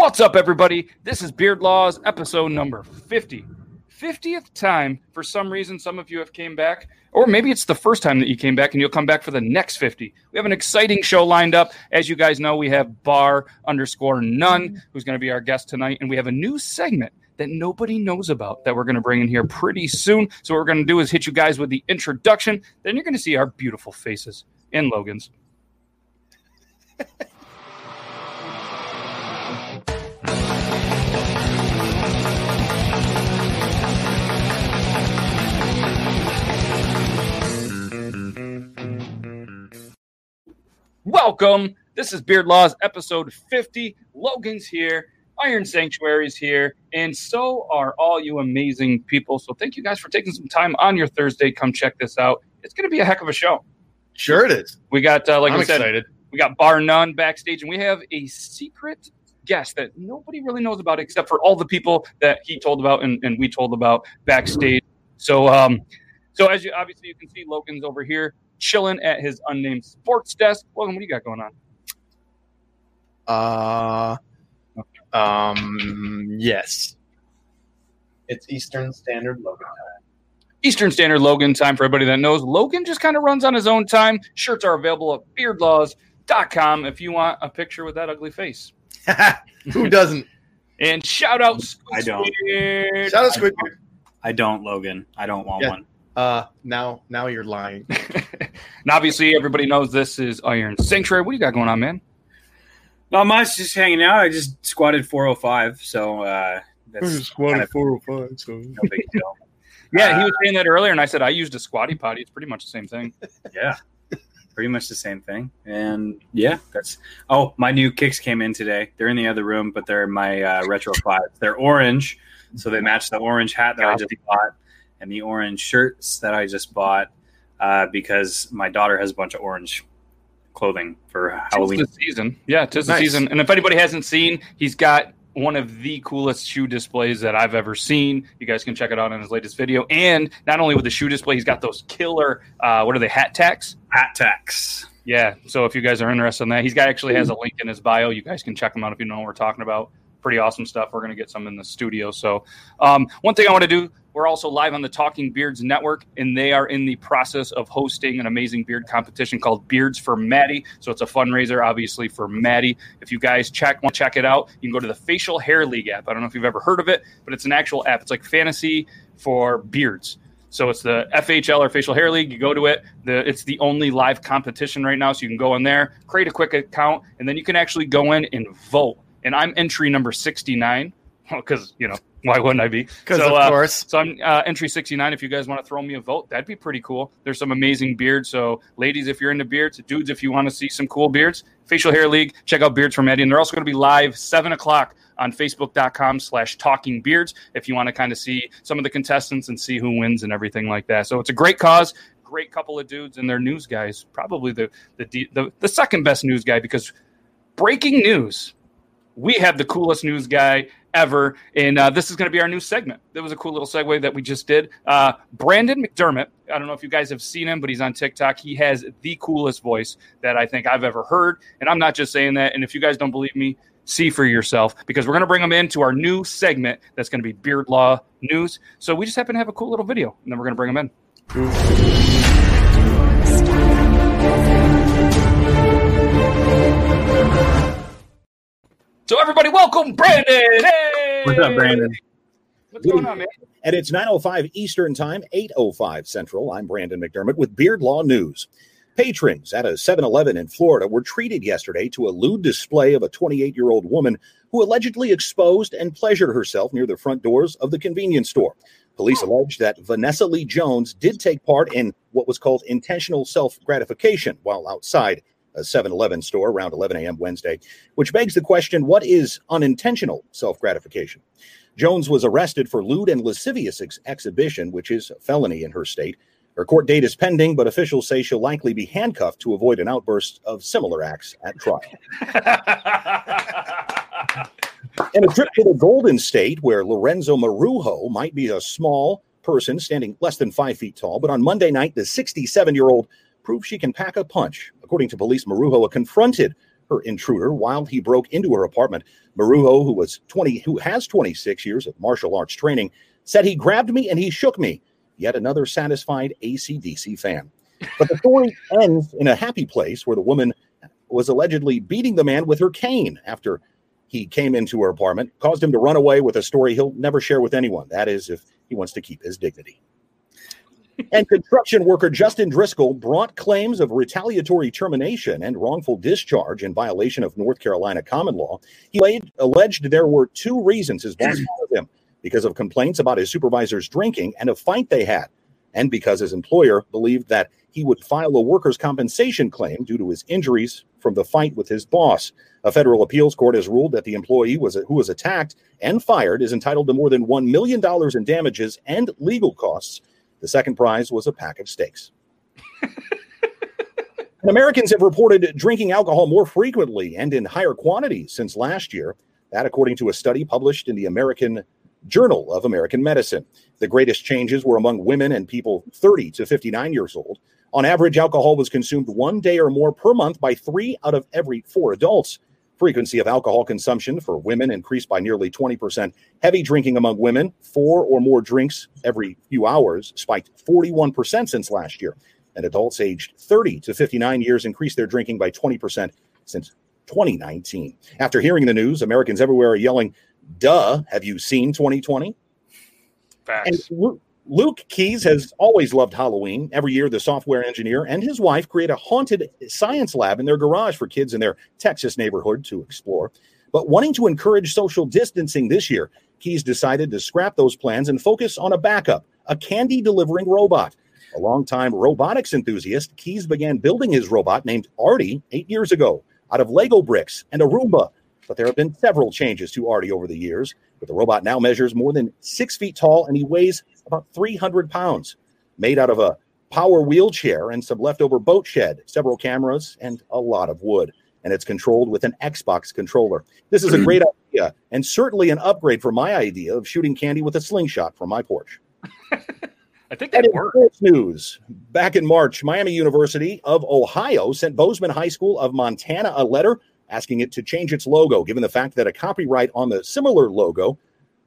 What's up, everybody? This is Beard Laws, episode number 50. 50th time, for some reason, some of you have came back, or maybe it's the first time that you came back and you'll come back for the next 50. We have an exciting show lined up. As you guys know, we have bar underscore none, who's going to be our guest tonight, and we have a new segment that nobody knows about that we're going to bring in here pretty soon. So, what we're going to do is hit you guys with the introduction, then you're going to see our beautiful faces in Logan's. Welcome. This is Beard Laws, episode 50. Logan's here, Iron Sanctuary's here, and so are all you amazing people. So thank you guys for taking some time on your Thursday. Come check this out. It's going to be a heck of a show. Sure, it is. We got, uh, like I'm I said, excited. we got Bar None backstage, and we have a secret guest that nobody really knows about except for all the people that he told about and, and we told about backstage. So, um, so as you obviously you can see, Logan's over here chilling at his unnamed sports desk. Logan, what do you got going on? Uh, um, yes. It's Eastern Standard Logan time. Eastern Standard Logan time for everybody that knows. Logan just kind of runs on his own time. Shirts are available at beardlaws.com if you want a picture with that ugly face. Who doesn't? And shout out I don't. Squidward. Shout out Squid. I don't, Logan. I don't want Yeah. one. Uh, now, now you're lying. and obviously, everybody knows this is Iron Sanctuary. What do you got going on, man? Not much. Just hanging out. I just squatted 405, so uh, that's kind of 405. So no big deal. Yeah, he Uh, was saying that earlier, and I said I used a squatty potty. It's pretty much the same thing. Yeah, pretty much the same thing. And yeah, that's. Oh, my new kicks came in today. They're in the other room, but they're my uh, retro fives. They're orange, so they match the orange hat that I just bought and the orange shirts that I just bought uh, because my daughter has a bunch of orange clothing for Halloween. Tis the season. Yeah, tis the Nice. season. And if anybody hasn't seen, he's got one of the coolest shoe displays that I've ever seen. You guys can check it out on his latest video. And not only with the shoe display, he's got those killer, uh, what are they, hat tacks? Hat tacks. Yeah. So if you guys are interested in that, he's got actually has a link in his bio. You guys can check him out if you know what we're talking about. Pretty awesome stuff. We're going to get some in the studio. So, um, one thing I want to do, we're also live on the Talking Beards Network, and they are in the process of hosting an amazing beard competition called Beards for Maddie. So it's a fundraiser, obviously, for Maddie. If you guys check want check it out, you can go to the Facial Hair League app. I don't know if you've ever heard of it, but it's an actual app. It's like fantasy for beards. So it's the FHL or Facial Hair League. You go to it. The it's the only live competition right now. So you can go in there, create a quick account, and then you can actually go in and vote. And I'm entry number 69 because you know why wouldn't I be? because So, of uh, course. So I'm uh, entry 69. If you guys want to throw me a vote, that'd be pretty cool. There's some amazing beards. So ladies, if you're into beards, dudes, if you want to see some cool beards, Facial Hair League, check out Beards for Maddie. And they're also going to be live seven o'clock on Facebook.com slash Talking Beards if you want to kind of see some of the contestants and see who wins and everything like that. So it's a great cause. Great couple of dudes and their news guys. Probably the the the, the second best news guy because breaking news we have the coolest news guy ever. And uh, this is going to be our new segment. That was a cool little segue that we just did. Uh, Brandon McDermott. I don't know if you guys have seen him, but he's on TikTok. He has the coolest voice that I think I've ever heard. And I'm not just saying that. And if you guys don't believe me, see for yourself because we're going to bring him into our new segment that's going to be Beard Law News. So we just happen to have a cool little video, and then we're going to bring him in. So everybody, welcome Brandon. Hey! What's up, Brandon? What's going on, man? And it's 9.05 Eastern Time, 8.05 Central. I'm Brandon McDermott with Beard Law News. Patrons at a 7-Eleven in Florida were treated yesterday to a lewd display of a 28-year-old woman who allegedly exposed and pleasured herself near the front doors of the convenience store. Police allege that Vanessa Lee Jones did take part in what was called intentional self-gratification while outside a 7-Eleven store around 11 a.m. Wednesday, which begs the question, what is unintentional self-gratification? Jones was arrested for lewd and lascivious ex- exhibition, which is a felony in her state. Her court date is pending, but officials say she'll likely be handcuffed to avoid an outburst of similar acts at trial. And a trip to the Golden State, where Lorenzo Marujo might be a small person standing less than five feet tall, but on Monday night, the 67 year old proved she can pack a punch. According to police, Marujo confronted her intruder while he broke into her apartment. Marujo, who was 20, who has 26 years of martial arts training, said he grabbed me and he shook me. Yet another satisfied ACDC fan. But the story ends in a happy place where the woman was allegedly beating the man with her cane after he came into her apartment, caused him to run away with a story he'll never share with anyone. That is, if he wants to keep his dignity. And construction worker Justin Driscoll brought claims of retaliatory termination and wrongful discharge in violation of North Carolina common law. He laid, alleged there were two reasons his boss fired him because of complaints about his supervisor's drinking and a fight they had, and because his employer believed that he would file a workers' compensation claim due to his injuries from the fight with his boss. A federal appeals court has ruled that the employee was who was attacked and fired is entitled to more than $1 million in damages and legal costs. The second prize was a pack of steaks. Americans have reported drinking alcohol more frequently and in higher quantities since last year. That, according to a study published in the American Journal of American Medicine. The greatest changes were among women and people 30 to 59 years old. On average, alcohol was consumed one day or more per month by three out of every four adults. Frequency of alcohol consumption for women increased by nearly 20%. Heavy drinking among women, four or more drinks every few hours, spiked 41% since last year. And adults aged 30 to 59 years increased their drinking by 20% since 2019. After hearing the news, Americans everywhere are yelling, Duh, have you seen 2020? Facts. And Luke Keys has always loved Halloween. Every year, the software engineer and his wife create a haunted science lab in their garage for kids in their Texas neighborhood to explore. But wanting to encourage social distancing this year, Keys decided to scrap those plans and focus on a backup, a candy delivering robot. A longtime robotics enthusiast, Keys began building his robot named Artie eight years ago out of Lego bricks and a Roomba but there have been several changes to Artie over the years. But the robot now measures more than six feet tall and he weighs about 300 pounds. Made out of a power wheelchair and some leftover boat shed, several cameras, and a lot of wood. And it's controlled with an Xbox controller. This is a great idea and certainly an upgrade from my idea of shooting candy with a slingshot from my porch. I think And that in worked. news, back in March, Miami University of Ohio sent Bozeman High School of Montana a letter asking it to change its logo, given the fact that a copyright on the similar logo.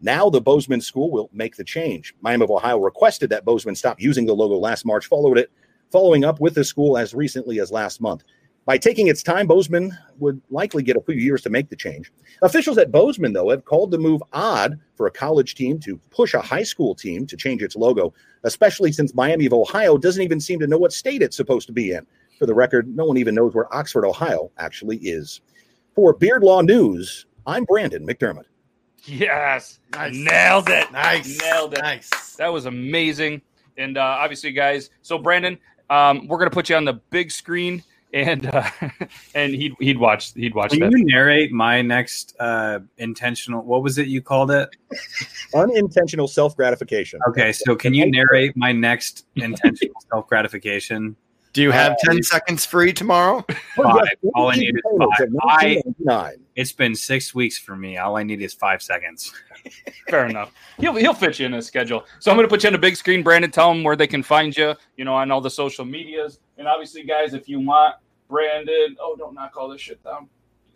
Now the Bozeman school will make the change. Miami of Ohio requested that Bozeman stop using the logo last March, followed it, following up with the school as recently as last month. By taking its time, Bozeman would likely get a few years to make the change. Officials at Bozeman, though, have called the move odd for a college team to push a high school team to change its logo, especially since Miami of Ohio doesn't even seem to know what state it's supposed to be in. For the record, no one even knows where Oxford, Ohio actually is. For Beard Law News, I'm Brandon McDermott. Yes. Nice. Nailed it. Nice. Nailed it. Nice. That was amazing. And uh, obviously, guys, so Brandon, um, we're gonna put you on the big screen, and uh, and he'd he'd watch he'd watch Can that. you narrate my next uh, intentional? What was it you called it? Unintentional self gratification. Okay, so can you narrate my next intentional self gratification? Do you have Uh, 10 seconds free tomorrow? Five. All I need is five. I- Nine. It's been six weeks for me. All I need is five seconds. Fair enough. He'll he'll fit you in his schedule. So I'm gonna put you on the big screen, Brandon. Tell them where they can find you. You know, on all the social medias, and obviously, guys, if you want Brandon, oh, don't knock all this shit down.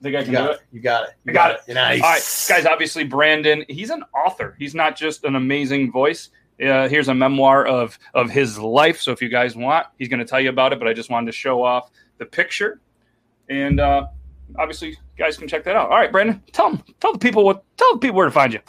Think I You can do it? it. You got it. You I got it. Nice. All right, guys. Obviously, Brandon. He's an author. He's not just an amazing voice. Uh, here's a memoir of of his life. So if you guys want, he's going to tell you about it. But I just wanted to show off the picture, and uh, obviously, you guys can check that out. All right, Brandon. Tell them. Tell the people what. Tell the people where to find you.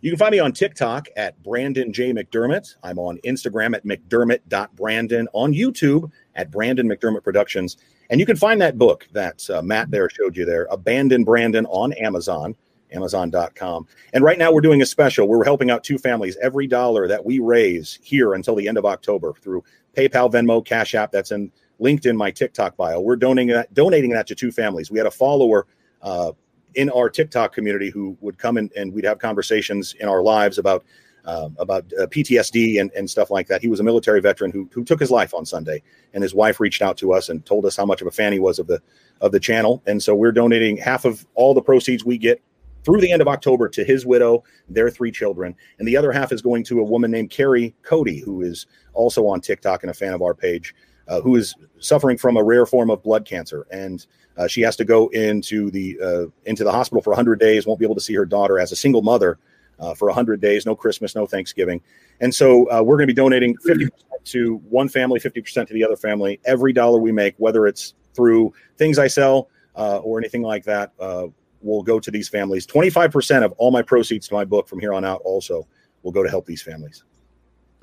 You can find me on TikTok at Brandon J. McDermott. I'm on Instagram at McDermott.Brandon, on YouTube at Brandon McDermott Productions. And you can find that book that uh, Matt there showed you there, Abandon Brandon, on Amazon, Amazon.com. And right now we're doing a special. We're helping out two families. Every dollar that we raise here until the end of October through PayPal, Venmo, Cash App, that's in linked in my TikTok bio. We're donating that, donating that to two families. We had a follower uh, in our TikTok community who would come in and we'd have conversations in our lives about um, about uh, PTSD and, and stuff like that. He was a military veteran who, who took his life on Sunday, and his wife reached out to us and told us how much of a fan he was of the of the channel. And so we're donating half of all the proceeds we get through the end of October to his widow, their three children, and the other half is going to a woman named Carrie Cody, who is also on TikTok and a fan of our page. uh, who is suffering from a rare form of blood cancer, and uh, she has to go into the uh, into the hospital for 100 days. Won't be able to see her daughter as a single mother uh, for 100 days. No Christmas, no Thanksgiving, and so uh, we're going to be donating 50% to one family, 50% to the other family. Every dollar we make, whether it's through things I sell uh, or anything like that, uh, will go to these families. 25% of all my proceeds to my book from here on out also will go to help these families.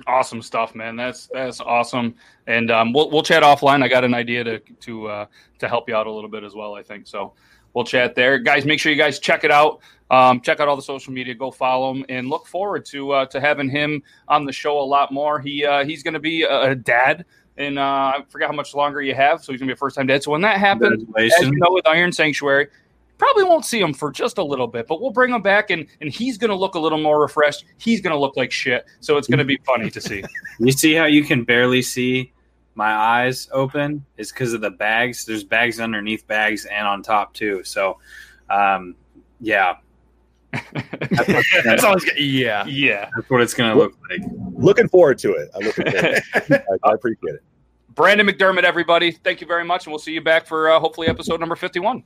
Awesome stuff, man. That's that's awesome. And um, we'll we'll chat offline. I got an idea to to uh, to help you out a little bit as well. I think so. We'll chat there, guys. Make sure you guys check it out. Um, check out all the social media. Go follow him, and look forward to uh, to having him on the show a lot more. He uh, he's going to be a, a dad and uh, I forget how much longer you have, so he's gonna be a first time dad. So when that happens, as you know, with Iron Sanctuary, probably won't see him for just a little bit, but we'll bring him back, and and he's gonna look a little more refreshed. He's gonna look like shit, so it's gonna be funny to see. You see how you can barely see my eyes open? It's because of the bags. There's bags underneath bags and on top too. So, um, yeah, That's always yeah, yeah. that's what it's gonna look like. Looking forward to it. I'm looking forward. to it. I, I appreciate it. Brandon McDermott, everybody, thank you very much, and we'll see you back for uh, hopefully episode number fifty-one.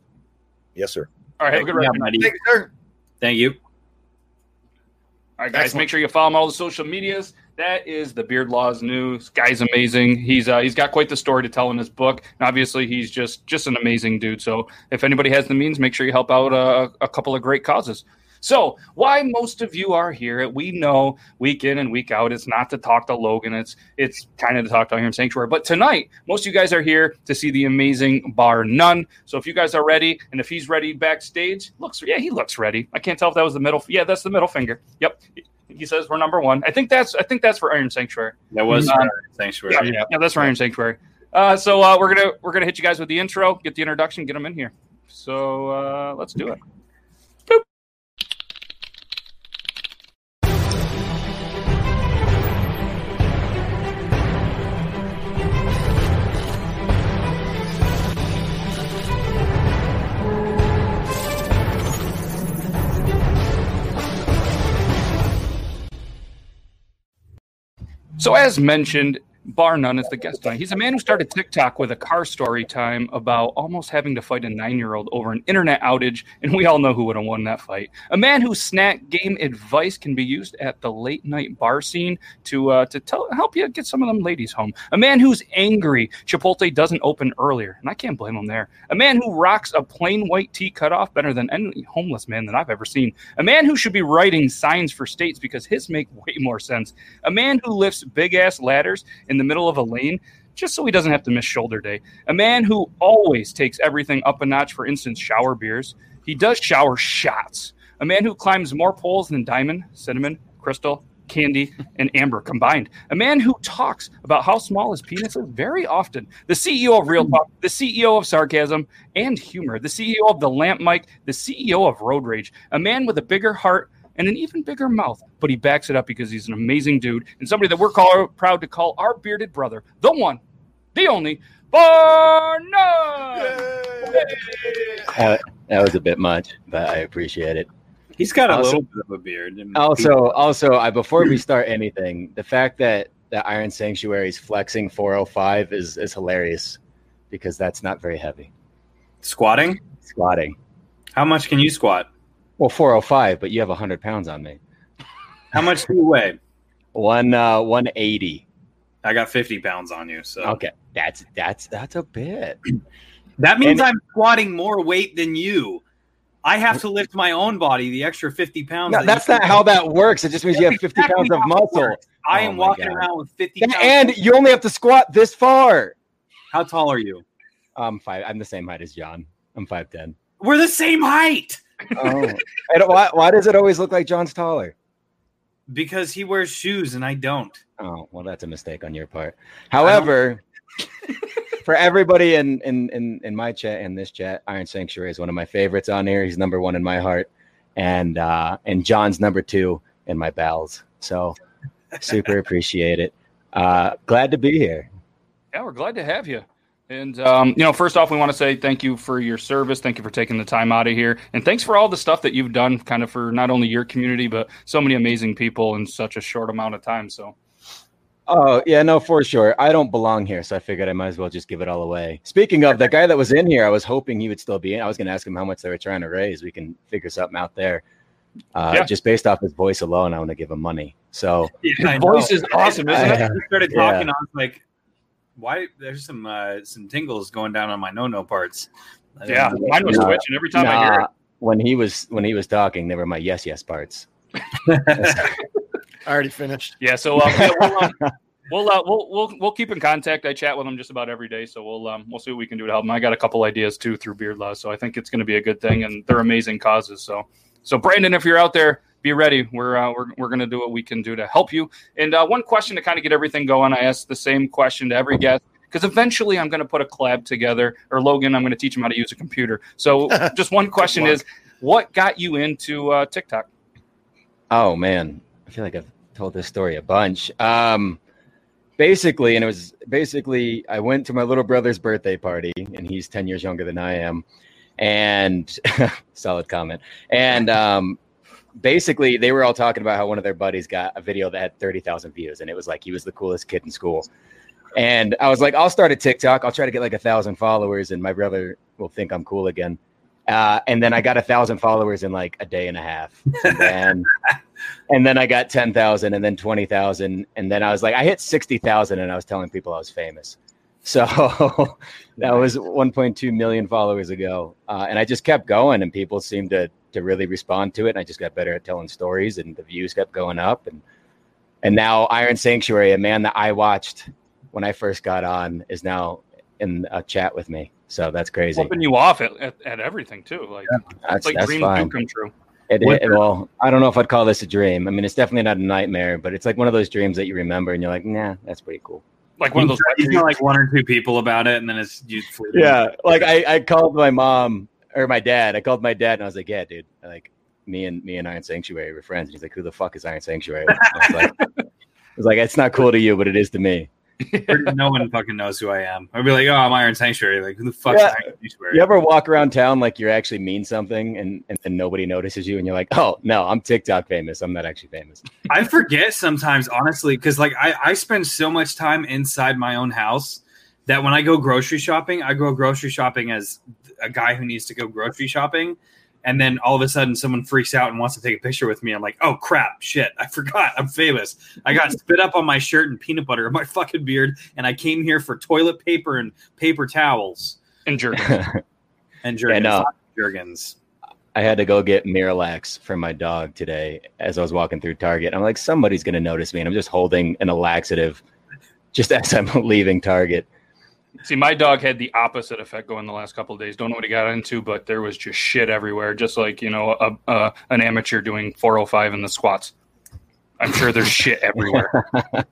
Yes, sir. All right, have a good Yeah, rest. buddy. Thank you, sir. Thank you. All right, guys, Excellent. make sure you follow him on all the social medias. That is the Beard Laws News. Guy's amazing. He's uh, he's got quite the story to tell in his book. And obviously, he's just just an amazing dude. So if anybody has the means, make sure you help out uh, a couple of great causes. So why most of you are here? We know week in and week out, it's not to talk to Logan. It's it's kind of to talk to Iron Sanctuary. But tonight, most of you guys are here to see the amazing Bar None. So if you guys are ready, and if he's ready backstage, looks yeah, he looks ready. I can't tell if that was the middle. Yeah, that's the middle finger. Yep. He says we're number one. I think that's I think that's for Iron Sanctuary. That was Um, sanctuary. Yeah, yeah, that's for Iron Sanctuary. Uh, so uh, we're gonna we're gonna hit you guys with the intro, get the introduction, get them in here. So uh, let's do it. So, as mentioned, bar none is the guest tonight. He's a man who started TikTok with a car story time about almost having to fight a nine year old over an internet outage, and we all know who would have won that fight. A man whose snack game advice can be used at the late night bar scene to uh, to tell, help you get some of them ladies home. A man who's angry Chipotle doesn't open earlier, and I can't blame him there. A man who rocks a plain white tee cutoff better than any homeless man that I've ever seen. A man who should be writing signs for states because his make way more sense. A man who lifts big ass ladders in the middle of a lane just so he doesn't have to miss shoulder day. A man who always takes everything up a notch, for instance, shower beers. He does shower shots. A man who climbs more poles than Diamond, Cinnamon, Crystal, Candy, and Amber combined. A man who talks about how small his penis is very often. The CEO of Real Talk, the CEO of Sarcasm and Humor, the CEO of The Lamp Mic, the CEO of Road Rage. A man with a bigger heart and an even bigger mouth, but he backs it up because he's an amazing dude and somebody that we're call, proud to call our bearded brother, the one, the only, Bar None. Uh, that was a bit much, but I appreciate it. He's got a Also- little bit of a beard. and Also, also, I before we start anything, the fact that the Iron Sanctuary is flexing 405 is is hilarious because that's not very heavy. squatting. Squatting. How much can you squat? Well, 405, but you have 100 pounds on me. How much do you weigh? One uh 180. I got 50 pounds on you. So Okay, that's that's that's a bit. that means And- I'm squatting more weight than you. I have to lift my own body the extra 50 pounds. No, that that's not how that works. It just means you have 50 exactly pounds of muscle. I Oh am my walking God. around with 50 And, pounds. and you only have to squat this far. how tall are you? I'm five. I'm the same height as John. I'm 5'10. We're the same height Oh, I why, why does it always look like John's taller? because he wears shoes and I don't. Oh, well, that's a mistake on your part. However, for everybody in, in in in my chat and this chat, Iron Sanctuary is one of my favorites on here. He's number one in my heart, and uh, and John's number two in my bowels. So super appreciate it. Uh, glad to be here. Yeah, we're glad to have you. And um, you know, first off, we want to say thank you for your service. Thank you for taking the time out of here, and thanks for all the stuff that you've done, kind of for not only your community but so many amazing people in such a short amount of time. So, Oh yeah, no, for sure. I don't belong here, so I figured I might as well just give it all away. Speaking of that guy that was in here, I was hoping he would still be in. I was going to ask him how much they were trying to raise. We can figure something out there. Uh, Yeah. Just based off his voice alone, I want to give him money. So Yeah, His voice is awesome, isn't it? Yeah. He started Yeah. talking. I was like, "Why?" There's some uh, some tingles going down on my no no parts. Yeah, mine was Nah. twitching every time I hear it. when he was when he was talking, they were my yes yes parts. I already finished. Yeah, so um, yeah, we'll, um, we'll, uh, we'll we'll we'll keep in contact. I chat with him just about every day, so we'll um, we'll see what we can do to help him. I got a couple ideas too through Beard Law, so I think it's going to be a good thing, and they're amazing causes. So so Brandon, if you're out there, be ready. We're uh, we're we're going to do what we can do to help you. And uh, one question to kind of get everything going, I ask the same question to every guest. Because eventually I'm going to put a collab together, or Logan, I'm going to teach him how to use a computer. So, just one question is, what got you into uh, TikTok? Oh man, I feel like I've told this story a bunch. Um, basically, and it was basically I went to my little brother's birthday party, and he's ten years younger than I am, and solid comment. And um, basically, they were all talking about how one of their buddies got a video that had thirty thousand views, and it was like he was the coolest kid in school. And I was like, I'll start a TikTok. I'll try to get like a thousand followers, and my brother will think I'm cool again. Uh, and then I got a thousand followers in like a day and a half. And then, and then I got 10,000 and then 20,000. And then I was like, I hit 60,000 and I was telling people I was famous. So that was 1.2 million followers ago. Uh, and I just kept going and people seemed to, to really respond to it. And I just got better at telling stories and the views kept going up. And, and now Iron Sanctuary, a man that I watched when I first got on is now in a chat with me. So that's crazy. Flipping you off at, at, at everything too. Like That's, it's like that's dreams fine. come true. It, What- it- well, I don't know if I'd call this a dream. I mean, it's definitely not a nightmare, but it's like one of those dreams that you remember and you're like, nah, that's pretty cool. Like one of those. You tell like one or two people about it, and then it's you. Yeah, like I, I called my mom or my dad. I called my dad and I was like, yeah, dude, like me and me and Iron Sanctuary were friends. And he's like, who the fuck is Iron Sanctuary? I was like, I was like, it's not cool to you, but it is to me. no one fucking knows who I am. I'd be like, "Oh, I'm Iron Sanctuary." Like, who the fuck's Yeah. Iron Sanctuary? You ever walk around town like you actually mean something and, and, and nobody notices you and you're like, oh, no, I'm TikTok famous. I'm not actually famous. I forget sometimes, honestly, because like I, I spend so much time inside my own house that when I go grocery shopping, I go grocery shopping as a guy who needs to go grocery shopping. And then all of a sudden, someone freaks out and wants to take a picture with me. I'm like, oh crap, shit, I forgot, I'm famous. I got spit up on my shirt and peanut butter on my fucking beard, and I came here for toilet paper and paper towels And jerk. and Jergens. no. Uh, Jergens. I had to go get Miralax for my dog today as I was walking through Target. I'm like, somebody's going to notice me. And I'm just holding an laxative just as I'm leaving Target. See, my dog had the opposite effect going the last couple of days. Don't know what he got into, but there was just shit everywhere. Just like you know, a, a, an amateur doing 405 in the squats. I'm sure there's shit everywhere.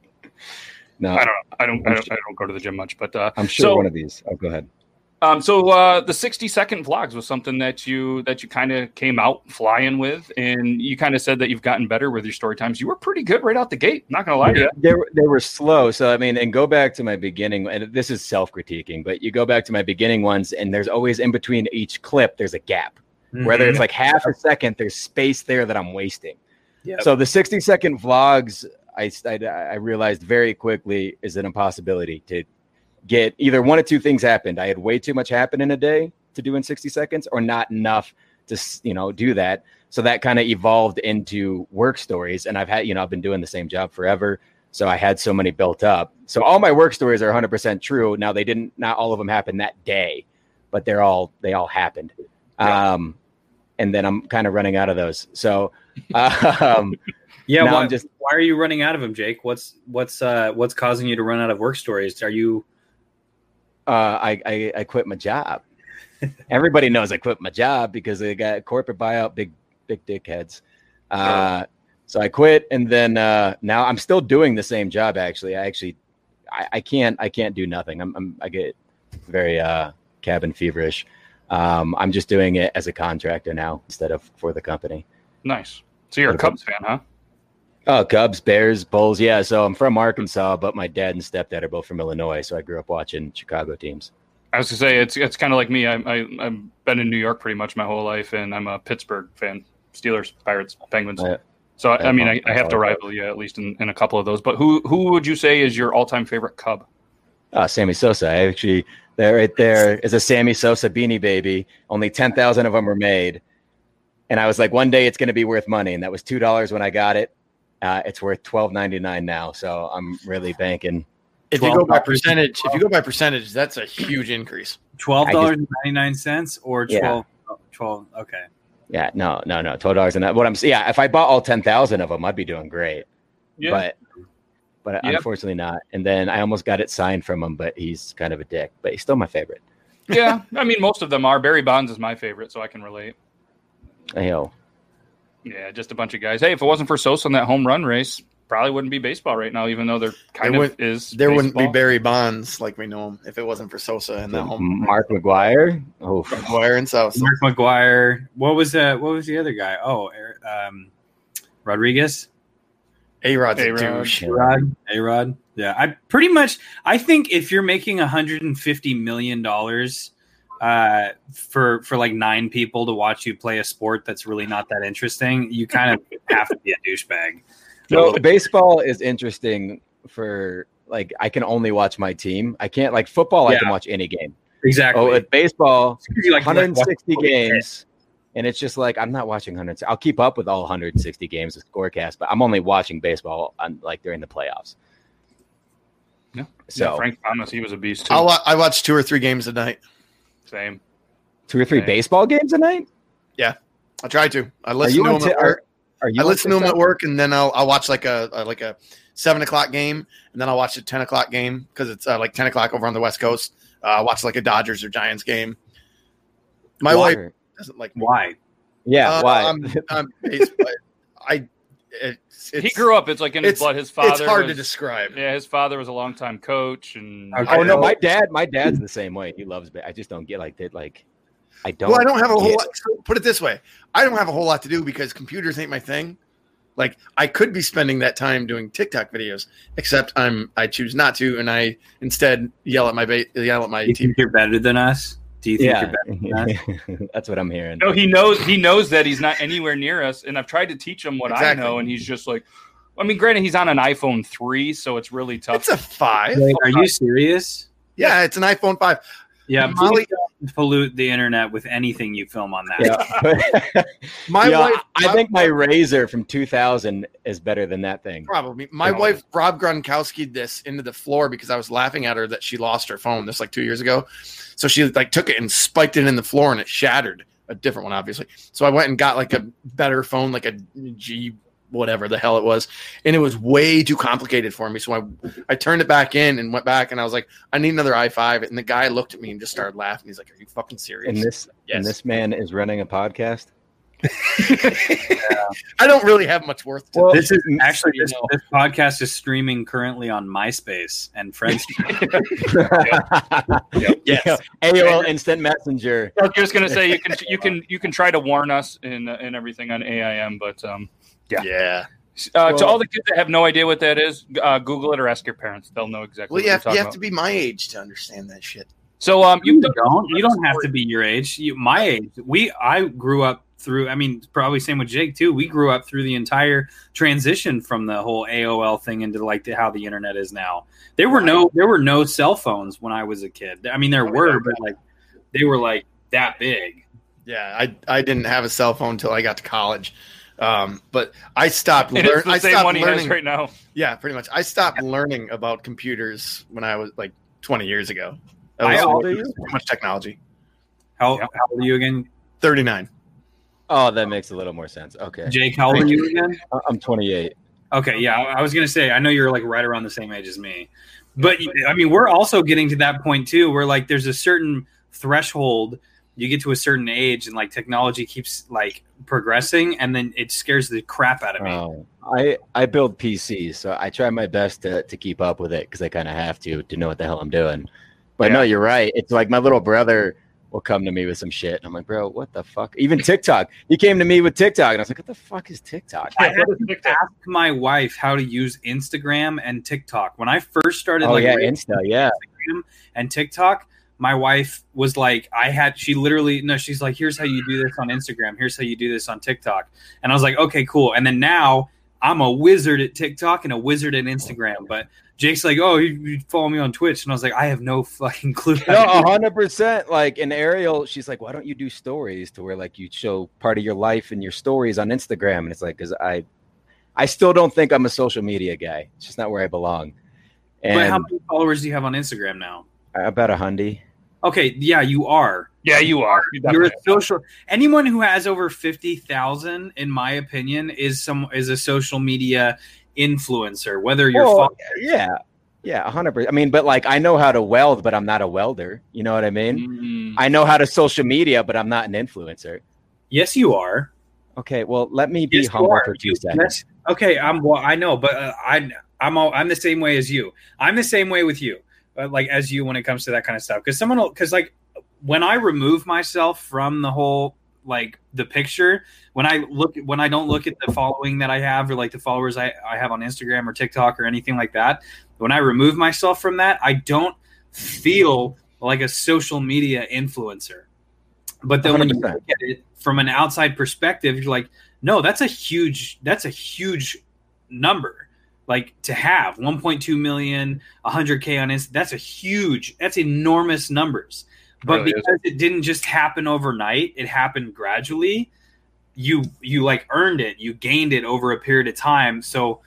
No, I don't. I don't. I don't. I don't go to the gym much, but uh, I'm sure so- one of these. Oh, go ahead. Um, so uh, the 60 second vlogs was something that you that you kind of came out flying with, and you kind of said that you've gotten better with your story times. You were pretty good right out the gate. Not gonna lie to you. They were, they were slow. So, I mean, and go back to my beginning, and this is self critiquing, but you go back to my beginning ones, and there's always in between each clip, there's a gap. Whether it's like half a second, there's space there that I'm wasting. Yep. So the 60 second vlogs, I, I, I realized very quickly is an impossibility to get either one or two things happened. I had way too much happen in a day to do in 60 seconds or not enough to, you know, do that. So that kind of evolved into work stories. And I've had, you know, I've been doing the same job forever. So I had so many built up. So all my work stories are 100% true. Now they didn't, not all of them happened that day, but they're all, they all happened. Um, and then I'm kind of running out of those. So, um, Yeah, why, I'm just- why are you running out of them, Jake? What's what's uh what's causing you to run out of work stories? Are you uh, I, I I quit my job. Everybody knows I quit my job because they got corporate buyout, big big dickheads. Uh, so I quit, and then uh, now I'm still doing the same job. Actually, I actually I, I can't I can't do nothing. I'm, I'm I get very uh, cabin feverish. Um, I'm just doing it as a contractor now instead of for the company. Nice. So you're a Cubs fan, huh? Oh, Cubs, Bears, Bulls. Yeah. So I'm from Arkansas, but my dad and stepdad are both from Illinois. So I grew up watching Chicago teams. I was gonna say it's it's kind of like me. I, I I've been in New York pretty much my whole life, and I'm a Pittsburgh fan. Steelers, Pirates, Penguins. Uh, So I, I mean, I, I have to rival you at least in, in a couple of those. But who who would you say is your all time favorite Cub? Uh, Sammy Sosa. I actually, there right there is a Sammy Sosa beanie baby. Only 10,000 of them were made. And I was like, one day it's going to be worth money. And that was $2 when I got it. Uh, it's worth twelve ninety nine now. So I'm really banking. If you go by percentage, if you go by percentage, that's a huge increase. Twelve dollars and ninety nine cents or Yeah. 12, 12 Okay. Yeah, no, no, no, $12. And that, what I'm, yeah, if I bought all 10,000 of them, I'd be doing great. But, but Yep. unfortunately not. And then I almost got it signed from him, but he's kind of a dick, but he's still my favorite. yeah, I mean, most of them are. Barry Bonds is my favorite, so I can relate. You know, Yeah, just a bunch of guys. Hey, if it wasn't for Sosa in that home run race, probably wouldn't be baseball right now, even though there kind There of would- is. There wouldn't be. Barry Bonds like we know him if it wasn't for Sosa and that home Mark McGwire. Oh, McGwire and Sosa. Mark McGwire. What was uh what was the other guy? Oh, um, Rodriguez. A Rod's a A-Rod. Rod. A Rod. Yeah, I pretty much. I think if you're making 150 million dollars uh, for for like nine people to watch you play a sport that's really not that interesting, you kind of have to be a douchebag. So baseball is interesting for like I can only watch my team. I can't like football. I can watch any game. Exactly. Oh, at baseball, You like like, 160 games, and it's just like I'm not watching 100. I'll keep up with all 160 games of Scorecast, but I'm only watching baseball on like during the playoffs. Yeah. So yeah, Frank Thomas, he was a beast too. I'll, I watch two or three games a night. Same. two or three Okay. baseball games a night. Yeah, I try to. I Are listen you to them Ti- at work. Are you? I listen to them at work, and then I'll, I'll watch like a, a like a seven o'clock game, and then I'll watch a ten o'clock game because it's uh, like ten o'clock over on the West Coast. Uh, I watch like a Dodgers or Giants game. My Why? wife doesn't like. Why? Yeah, Uh, why? I'm, I'm baseball- I. It's, it's, he grew up. It's like in his blood. His father. It's hard to describe. Yeah, his father was a longtime coach, and Okay. oh no, my dad. My dad's the same way. He loves. I just don't get like that. Like, I don't. Well, I don't have a whole lot. So put it this way: I don't have a whole lot to do because computers ain't my thing. Like I could be spending that time doing TikTok videos, except I'm I choose not to, and I instead yell at my ba- yell at my Do you TV. think you're better than us? Do you think Yeah, you're better than us? that's what I'm hearing. no, he knows. He knows that he's not anywhere near us, and I've tried to teach him what Exactly. I know, and he's just like. I mean, granted, he's on an iPhone three, so it's really tough. It's a five. Wait, are you serious? Yeah, it's an iPhone five. Yeah, Molly- don't pollute the internet with anything you film on that. Yeah. My Yeah, wife. I think my RAZR from 2000 is better than that thing. Probably. My No. wife, Rob Gronkowski, this into the floor because I was laughing at her that she lost her phone this like two years ago. So she like took it and spiked it in the floor and it shattered. A different one, obviously. So I went and got like a better phone, like a G whatever the hell it was, and it was way too complicated for me. So I I turned it back in and went back and I was like, I need another i5. And the guy looked at me and just started laughing. He's like, Are you fucking serious? And this Yes. and this man is running a podcast. I don't really have much worth to Well, This is actually this, this podcast is streaming currently on MySpace and Friends. Yes. AOL Instant Messenger. I was just gonna say you can you can you can try to warn us in in everything on AIM, but um, Yeah. uh, to all the kids that have no idea what that is, uh, Google it or ask your parents; they'll know exactly. Well, what you have, you have about. to be my age to understand that shit. So um, you you've done don't. You don't have to be your age. You, my age. We. I grew up through. I mean, probably same with Jake too. We grew up through the entire transition from the whole AOL thing into like the, how the internet is now. There were no. There were no cell phones when I was a kid. I mean, there were, but like they were like that big. Yeah, I I didn't have a cell phone until I got to college. Um, but I stopped learning. I stopped one he has learning. right now. Yeah, pretty much. I stopped learning about computers when I was like 20 years ago. That I was also- so much technology. How, Yeah. how old are you again, 39. Oh, that makes a little more sense. Okay. Jake? How old are you again? I'm 28. Okay, yeah, I was gonna say I know you're like right around the same age as me, but I mean we're also getting to that point too, where like there's a certain threshold you get to a certain age and like technology keeps like progressing, and then it scares the crap out of me. Oh, I I build PCs, so I try my best to, to keep up with it because I kind of have to to know what the hell I'm doing. But no, you're right. It's like my little brother will come to me with some shit, and I'm like, bro, what the fuck? Even TikTok. He came to me with TikTok, and I was like, what the fuck is TikTok? I had to ask my wife how to use Instagram and TikTok when I first started. Oh like yeah, reading Insta. Yeah. Instagram and TikTok. my wife was like, I had, she literally, no, she's like, here's how you do this on Instagram. Here's how you do this on TikTok. And I was like, okay, cool. And then now I'm a wizard at TikTok and a wizard at Instagram. But Jake's like, oh, you, you follow me on Twitch. And I was like, I have no fucking clue. No, a hundred percent. Like in Ariel, she's like, "Why don't you do stories to where like you show part of your life in your stories on Instagram?" And it's like, because I, I still don't think I'm a social media guy. It's just not where I belong. And but how many followers do you have on Instagram now? about a hundy. Okay, yeah, you are. Yeah, you are. You You're a social. Anyone who has over fifty thousand, in my opinion, is some is a social media influencer. Whether you're Well, yeah, yeah, a hundred percent. I mean, but like I know how to weld, but I'm not a welder. You know what I mean? Mm. I know how to social media, but I'm not an influencer. yes, you are. Okay, well, let me be Yes, humble for two seconds. Okay, I'm. Well, I know, but uh, I I'm all, I'm the same way as you. I'm the same way with you, uh, like as you when it comes to that kind of stuff. Because someone because like when I remove myself from the whole like the picture when I look when I don't look at the following that I have or like the followers I, I have on Instagram or TikTok or anything like that, when I remove myself from that, I don't feel like a social media influencer. But then when you 100%. look at it from an outside perspective, you're like, no, that's a huge that's a huge number. Like to have 1.2 million, 100k on Insta, that's a huge, that's enormous numbers. But oh, Really is. because it didn't just happen overnight, it happened gradually. You you like earned it, you gained it over a period of time. So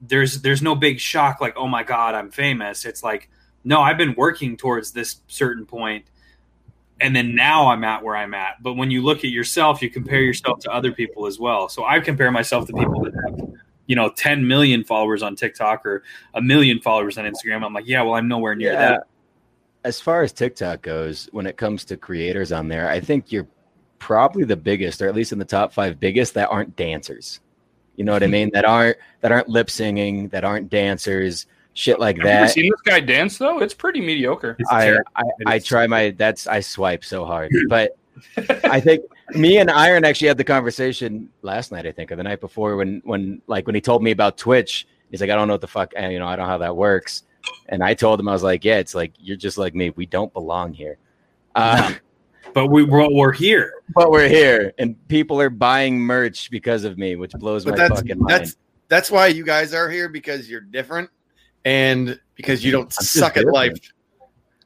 there's there's no big shock like, oh my god, I'm famous. It's like, no, I've been working towards this certain point, and then now I'm at where I'm at. But when you look at yourself, you compare yourself to other people as well. So I compare myself to people that have, you know, 10 million followers on TikTok or a million followers on Instagram. I'm like, yeah, well, I'm nowhere near that. As far as TikTok goes, when it comes to creators on there, I think you're probably the biggest, or at least in the top five biggest, that aren't dancers. You know what I mean? That aren't that aren't lip singing, that aren't dancers, shit like Have you ever that. seen this guy dance though? It's pretty mediocre. It's I. I I try my that's I swipe so hard, but I think me and Iron actually had the conversation last night. I think or the night before when when like when he told me about Twitch, he's like, I don't know what the fuck, eh, you know, I don't know how that works. And I told him I was like, yeah, it's like you're just like me. We don't belong here. Uh, But we, we're, we're here. but we're here, and people are buying merch because of me, which blows But my that's fucking mind. that's that's why you guys are here because you're different and because you don't I'm suck at different. life.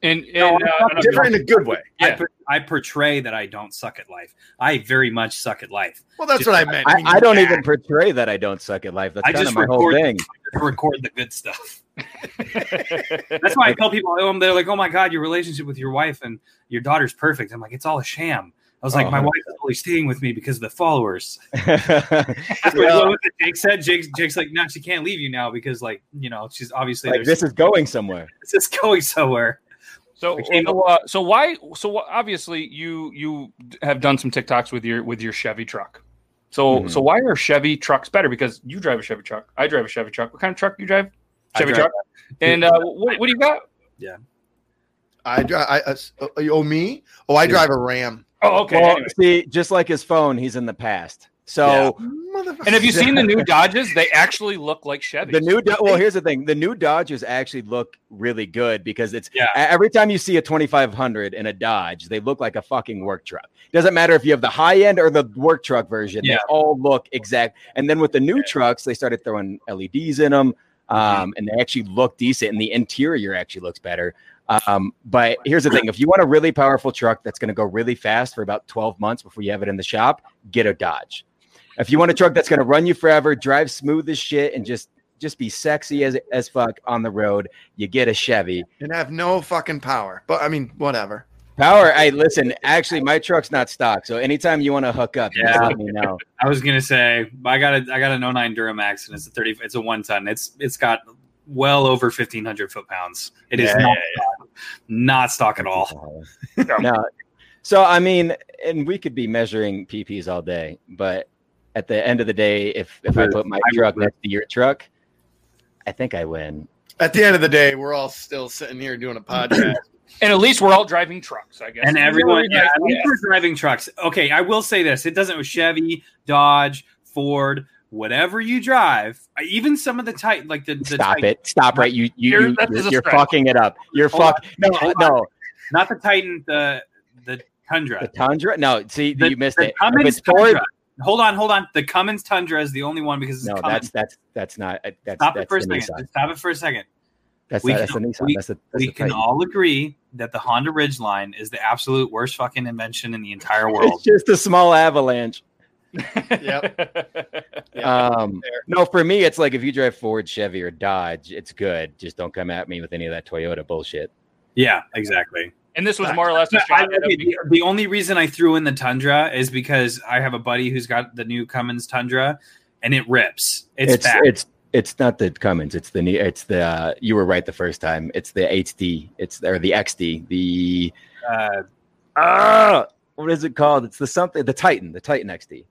And, and No, uh, and Different in a good way. I, Yeah. per- I portray that I don't suck at life. I very much suck at life. Well, that's what I meant. I, mean, I don't yeah. even portray that I don't suck at life. That's I kind just of my whole record- thing. I record the good stuff. That's why I tell people, oh, they're like, oh my God, your relationship with your wife and your daughter's perfect. I'm like, it's all a sham. I was like, Oh, my 100%. wife is only staying with me because of the followers. yeah. That's what what Jake said. Jake's, Jake's like, no, she can't leave you now because, like, you know, she's obviously like this is going somewhere. it's just going somewhere. So, so, uh, so why? So obviously, you you have done some TikToks with your with your Chevy truck. So, Mhm. so why are Chevy trucks better? Because you drive a Chevy truck. I drive a Chevy truck. What kind of truck do you drive? Chevy drive- truck. And uh, what, what do you got? Yeah, I drive. I, uh, oh, me? Oh, I drive a Ram. Oh, okay. well, anyway. see, just like his phone, he's in the past. So Motherfucker. And have you seen the new Dodges? They actually look like Chevy. the new, Do- well, here's the thing: the new Dodges actually look really good because it's Yeah. every time you see a 2500 in a Dodge, they look like a fucking work truck. Doesn't matter if you have the high end or the work truck version; Yeah. they all look exact. And then with the new trucks, they started throwing LEDs in them, um, and they actually look decent, and the interior actually looks better. Um, but here's the thing: if you want a really powerful truck that's going to go really fast for about 12 months before you have it in the shop, get a Dodge. If you want a truck that's going to run you forever, drive smooth as shit, and just just be sexy as as fuck on the road, you get a Chevy. and have no fucking power. But I mean, whatever. Power. Hey, listen. Actually, my truck's not stock, so anytime you want to hook up, Yeah. just let me know. I was gonna say I got a I got a 09 Duramax and it's a 30 it's a one ton. It's it's got well over 1500 foot pounds. It is Yeah, not stock, not stock at all. no. So I mean, and we could be measuring PPs all day, but at the end of the day, if if I put my truck next to your truck, I think I win. At the end of the day, we're all still sitting here doing a podcast. and at least we're all driving trucks, I guess. And everyone, yeah, at least we're driving trucks. Okay, I will say this: it doesn't with Chevy, Dodge, Ford, whatever you drive, even some of the type like the, the Stop type- it! Stop right! You you, You're- you, you're, you're fucking it up. You're Hold fuck. No Hold no. not the Titan, the the Tundra. The Tundra. Tundra? No, see, The- you missed the it. If Cummins it's Ford, Tundra. Hold on, hold on. The Cummins Tundra is the only one because it's no, Cummins. that's that's that's not. That's Stop it for a second. Nissan. Stop it for a second. That's We not, that's the can- Nissan. we- that's the, that's we the can all agree that the Honda Ridgeline is the absolute worst fucking invention in the entire world. It's just a small avalanche. Yep. Um, no, for me, it's like if you drive Ford, Chevy, or Dodge, it's good. Just don't come at me with any of that Toyota bullshit. yeah, exactly. And this was more or less a I- shot at okay, the, the only reason I threw in the Tundra is because I have a buddy who's got the new Cummins Tundra, and it rips. It's, It's bad. it's it's not the Cummins. It's the ne- it's the uh, you were right the first time. It's the HD. It's or the XD. The uh, ah, what is it called? It's the something the Titan. The Titan XD.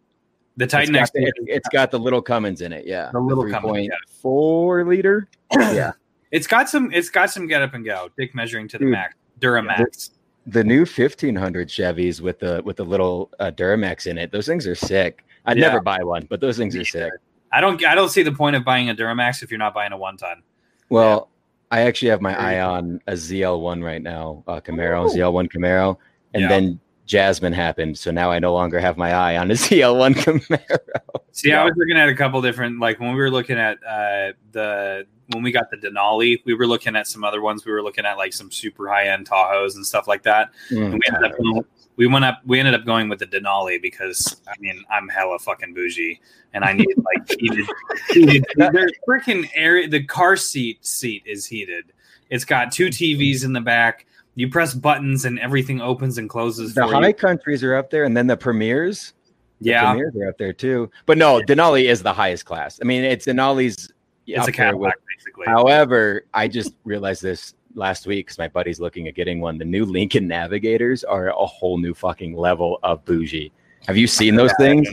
the Titan it's got, XD. the, it's got the little Cummins in it. Yeah, The little Cummins, yeah. four liter. yeah, It's got some. It's got some get up and go. Dick measuring to the Dude. max. Duramax. the new fifteen hundred Chevys with the with the little uh, Duramax in it. Those things are sick. I'd Yeah. never buy one, but those things are sick. I don't. I don't see the point of buying a Duramax if you're not buying a one ton. Well, I actually have my eye on a ZL1 right now, uh, Camaro, ZL1 Camaro, and Yeah. then Jasmine happened, so now I no longer have my eye on a ZL1 Camaro. See, I was looking at a couple different. Like when we were looking at uh, the when we got the Denali, we were looking at some other ones. We were looking at like some super high end Tahoes and stuff like that. And we ended up going, we went up we ended up going with the Denali because I mean I'm hella fucking bougie and I need like heated, heated there's freaking air the car seat seat is heated. It's got two TVs in the back. You press buttons and everything opens and closes the high you. countries are up there, and then the premieres. the Yeah, premieres are up there too. But no, Denali is the highest class. I mean, it's Denali's. it's a Cadillac basically. However, I just realized this last week because my buddy's looking at getting one. The new Lincoln Navigators are a whole new fucking level of bougie. Have you seen those things?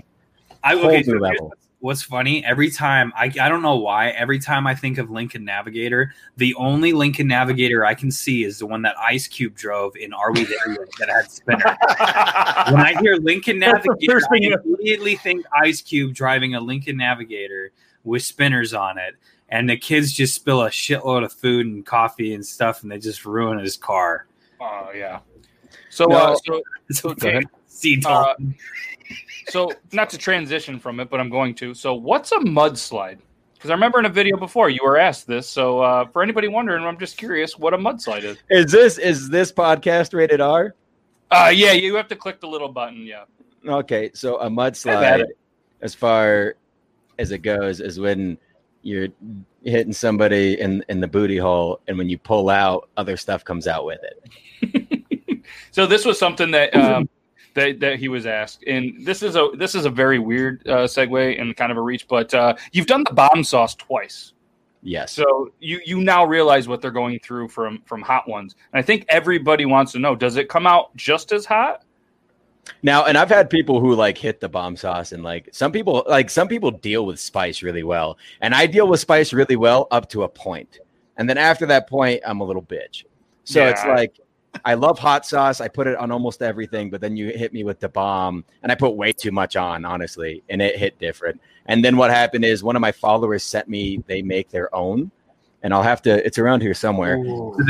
I okay. So level. What's- what's funny? Every time I I don't know why. Every time I think of Lincoln Navigator, the only Lincoln Navigator I can see is the one that Ice Cube drove in Are We There Yet that had spinner. when I hear Lincoln Navigator, I immediately think Ice Cube driving a Lincoln Navigator with spinners on it, and the kids just spill a shitload of food and coffee and stuff, and they just ruin his car. Oh yeah. So No. uh, so It's Go okay. Uh, so not to transition from it, but I'm going to. So what's a mudslide? Because I remember in a video before you were asked this. So uh, for anybody wondering, I'm just curious what a mudslide is. Is this is this podcast rated R? Uh, yeah, you have to click the little button. Yeah. Okay, so a mudslide, as far as it goes, is when you're hitting somebody in in the booty hole, and when you pull out, other stuff comes out with it. So this was something that um, that, that he was asked, and this is a this is a very weird uh, segue and kind of a reach, but uh, you've done the bomb sauce twice. Yes. So you you now realize what they're going through from from hot ones. And I think everybody wants to know: Does it come out just as hot? Now, and I've had people who like hit the bomb sauce, and like some people, like some people deal with spice really well, and I deal with spice really well up to a point, and then after that point, I'm a little bitch. So it's like I love hot sauce. I put it on almost everything, but then you hit me with the bomb, and I put way too much on, honestly, and it hit different. And then what happened is one of my followers sent me they make their own, and I'll have to. It's around here somewhere.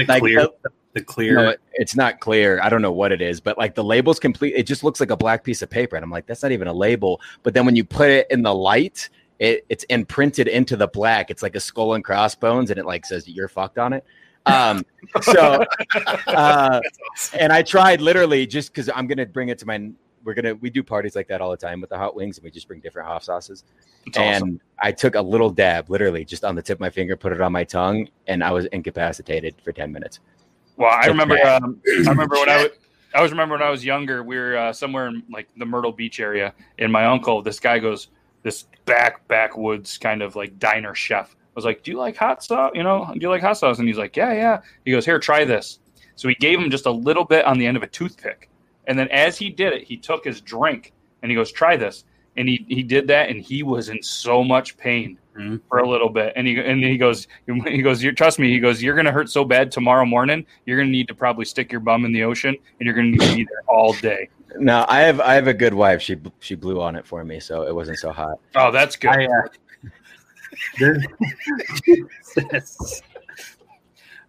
Like, clear, uh, the- the clear. No, it's not clear. I don't know what it is, but like the label's complete. It just looks like a black piece of paper, and I'm like, that's not even a label. But then when you put it in the light, it, it's imprinted into the black. It's like a skull and crossbones, and it like says you're fucked on it. Um, so, uh, and I tried literally just because I'm gonna bring it to my. We're gonna we do parties like that all the time with the hot wings, and we just bring different hot sauces. It's and awesome. I took a little dab, literally just on the tip of my finger, put it on my tongue, and I was incapacitated for ten minutes. Well, I remember. Um, I remember when I was. I always remember when I was younger. We were uh, somewhere in like the Myrtle Beach area, and my uncle, this guy goes, this back backwoods kind of like diner chef, was like, "Do you like hot sauce? You know, do you like hot sauce?" And he's like, "Yeah, yeah." He goes, "Here, try this." So he gave him just a little bit on the end of a toothpick, and then as he did it, he took his drink and he goes, "Try this." And he he did that, and he was in so much pain Mhm. for a little bit. And he and he goes, he goes, you trust me. He goes, you're gonna hurt so bad tomorrow morning. You're gonna need to probably stick your bum in the ocean, and you're gonna need to be there all day. No, I have I have a good wife. She she blew on it for me, so it wasn't so hot. Oh, that's good. I, uh, there-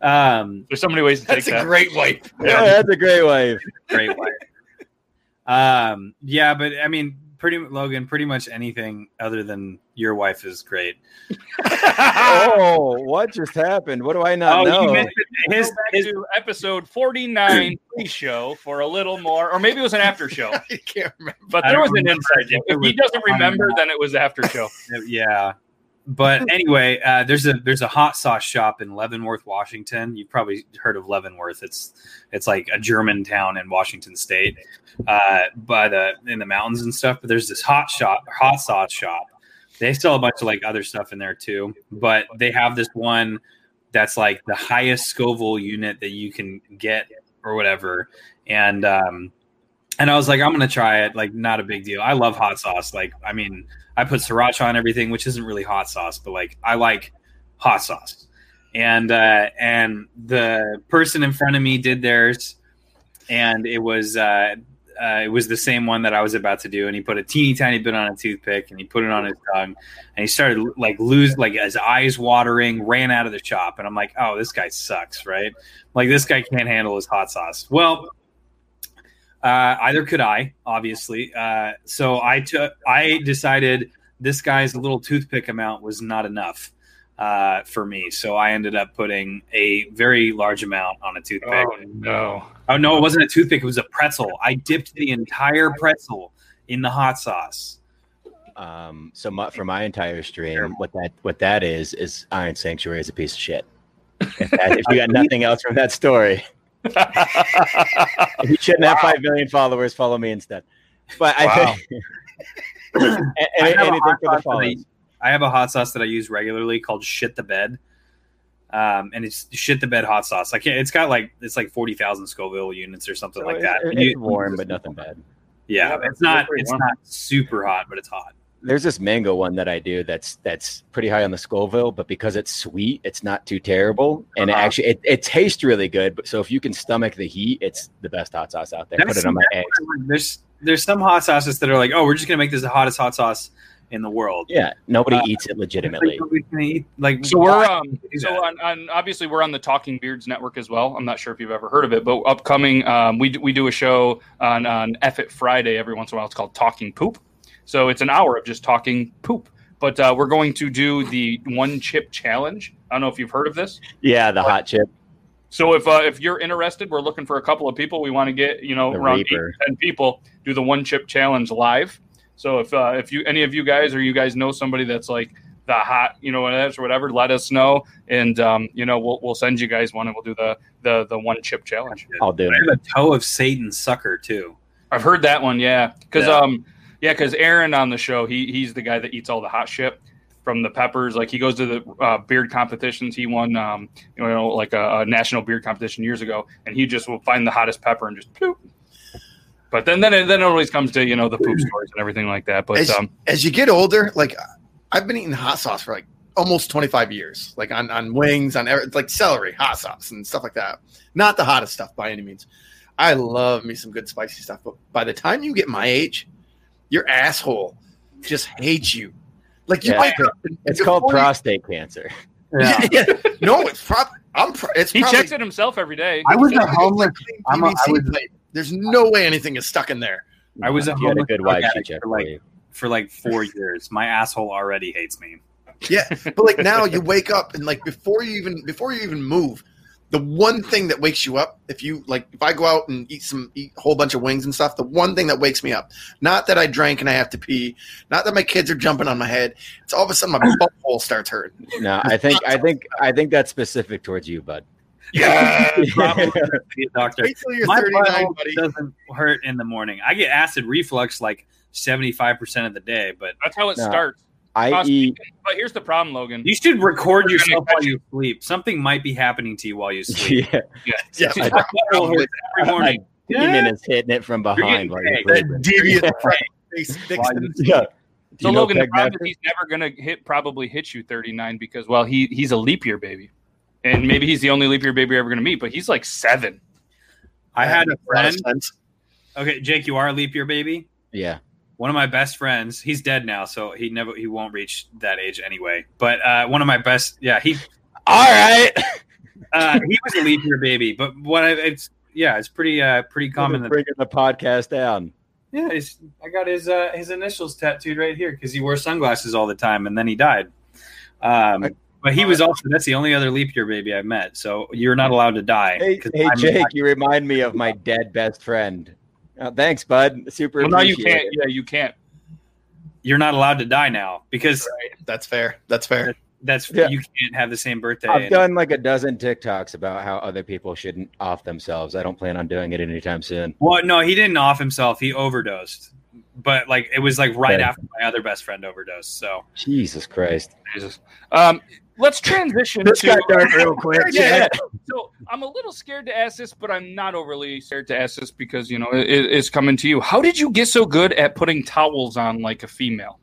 Um, There's so many ways to take That's a that. great wife. Yeah, that's a great wife. great wife. Um, yeah, but I mean, pretty Logan, pretty much anything other than your wife is great. oh, what just happened? What do I not oh, know? you. His, Go back his, to episode 49 pre-show for a little more, or maybe it was an after show. I can't remember. But there was an remember. inside joke. If he doesn't remember, then it was after show. yeah. But anyway, uh, there's a there's a hot sauce shop in Leavenworth, Washington. You've probably heard of Leavenworth. It's it's like a German town in Washington State, uh, by the in the mountains and stuff. But there's this hot shop, hot sauce shop. They sell a bunch of like other stuff in there too. But they have this one that's like the highest Scoville unit that you can get or whatever. And um, and I was like, I'm gonna try it. Like, not a big deal. I love hot sauce. Like, I mean, I put sriracha on everything, which isn't really hot sauce, but like, I like hot sauce. And uh, and the person in front of me did theirs, and it was uh, uh, it was the same one that I was about to do. And he put a teeny tiny bit on a toothpick, and he put it on his tongue, and he started like lose like his eyes watering, ran out of the shop, and I'm like, oh, this guy sucks, right? Like this guy can't handle his hot sauce. Well, uh, either could I, obviously. Uh, so I took. I decided this guy's little toothpick amount was not enough uh, for me. So I ended up putting a very large amount on a toothpick. Oh no! Oh no, it wasn't a toothpick. It was a pretzel. I dipped the entire pretzel in the hot sauce. Um, so my, for my entire stream, what that what that is is Iron Sanctuary is a piece of shit. If, that, if you got nothing else from that story, if you shouldn't have five million followers, follow me instead. But I Wow. think I any, have a anything hot for the sauce that I- followers. I have a hot sauce that I use regularly called shit the bed. Um, and it's shit the bed hot sauce. I can't. It's got like it's like forty thousand Scoville units or something like that. It- it's you- warm, but nothing bad. Yeah, Yeah, it's not. It's warm. not super hot, but it's hot. There's this mango one that I do that's that's pretty high on the Scoville, but because it's sweet, it's not too terrible, and Uh-huh. actually it, it tastes really good. But so if you can stomach the heat, it's the best hot sauce out there. Put it on my eggs. There's there's some hot sauces that are like, oh, we're just gonna make this the hottest hot sauce in the world. Yeah, nobody Uh, eats it legitimately. nobody's eat- like So we're um would you do so on, on obviously we're on the Talking Beards network as well. I'm not sure if you've ever heard of it, but upcoming um, we d- we do a show on on F it Friday every once in a while. It's called Talking Poop. So it's an hour of just talking poop. But uh, we're going to do the one chip challenge. I don't know if you've heard of this. Yeah, the hot chip. So if uh, if you're interested, we're looking for a couple of people. We want to get you know The around eight Reaper. to ten people do the one chip challenge live. So if uh, if you any of you guys or you guys know somebody that's like the hot you know or whatever, let us know, and um, you know we'll we'll send you guys one and we'll do the the the one chip challenge. I'll do I it. have a toe of Satan sucker too. I've heard that one, yeah, because Yeah. um yeah, because Aaron on the show he he's the guy that eats all the hot shit from the peppers. Like he goes to the uh, beard competitions. He won um you know like a, a national beard competition years ago, and he just will find the hottest pepper and just poop. But then then it, then it always comes to you know the poop stories and everything like that. But As, um as you get older, like I've been eating hot sauce for like almost 25 years, like on, on wings, on every- like celery, hot sauce, and stuff like that. Not the hottest stuff by any means. I love me some good spicy stuff, but by the time you get my age, your asshole just hates you. Like you Yeah, wake up It's called before you- prostate cancer. Yeah. yeah. No, it's probably I'm. Pro- it's he probably, checks it himself every day. I was a homeless. I'm a- I was- There's no way anything is stuck in there. I was a you had a good wife. She checked for for like you. for like four years. My asshole already hates me. Yeah, but like now you wake up and like before you even before you even move, the one thing that wakes you up if you like if I go out and eat some eat a whole bunch of wings and stuff, the one thing that wakes me up, not that I drank and I have to pee, not that my kids are jumping on my head, it's all of a sudden my butthole starts hurting. No, I think I think I think that's specific towards you, bud. Yeah, probably be a doctor. Wait till you're My 39, butthole buddy. doesn't hurt in the morning. I get acid reflux like seventy five percent of the day, but That's how it No. starts. I Us- eat. But here's the problem, Logan. you should record We're yourself while you sleep. Something might be happening to you while you sleep. Yeah, Yeah, My butthole every morning. demon is hitting it from behind getting while you're pegged. sleeping. that devious Yeah. front face sticks While in you- the- Yeah. Do So Logan, the problem is he's never gonna hit probably hit you 39 because well he he's a leap year baby, and maybe he's the only leap year baby you're ever gonna meet, but he's like seven. I had a That makes lot friend. Okay, Jake, you are a leap year baby. Yeah. One of my best friends, he's dead now, so he never he won't reach that age anyway. But uh, one of my best, yeah, he All right. Uh, he was a leap year baby, but what I, it's yeah, it's pretty uh pretty common that bringing the podcast down. yeah, I got his uh his initials tattooed right here because he wore sunglasses all the time and then he died. Um, but he was also that's the only other leap year baby I've met. So you're not allowed to die. Hey, hey Jake, you remind me of my dead best friend. Uh, thanks, bud. Super. Well, now you can't. it. Yeah, you can't. you're not allowed to die now because That's fair. That's fair. that's Yeah. you can't have the same birthday. I've and- done like a dozen TikToks about how other people shouldn't off themselves. I don't plan on doing it anytime soon. Well, no, he didn't off himself. He overdosed, but like it was like right Okay. after my other best friend overdosed. So Jesus Christ. Jesus. Um, let's transition This to got dark real quick. Yeah. So I'm a little scared to ask this, but I'm not overly scared to ask this because you know it, it's coming to you. How did you get so good at putting towels on like a female?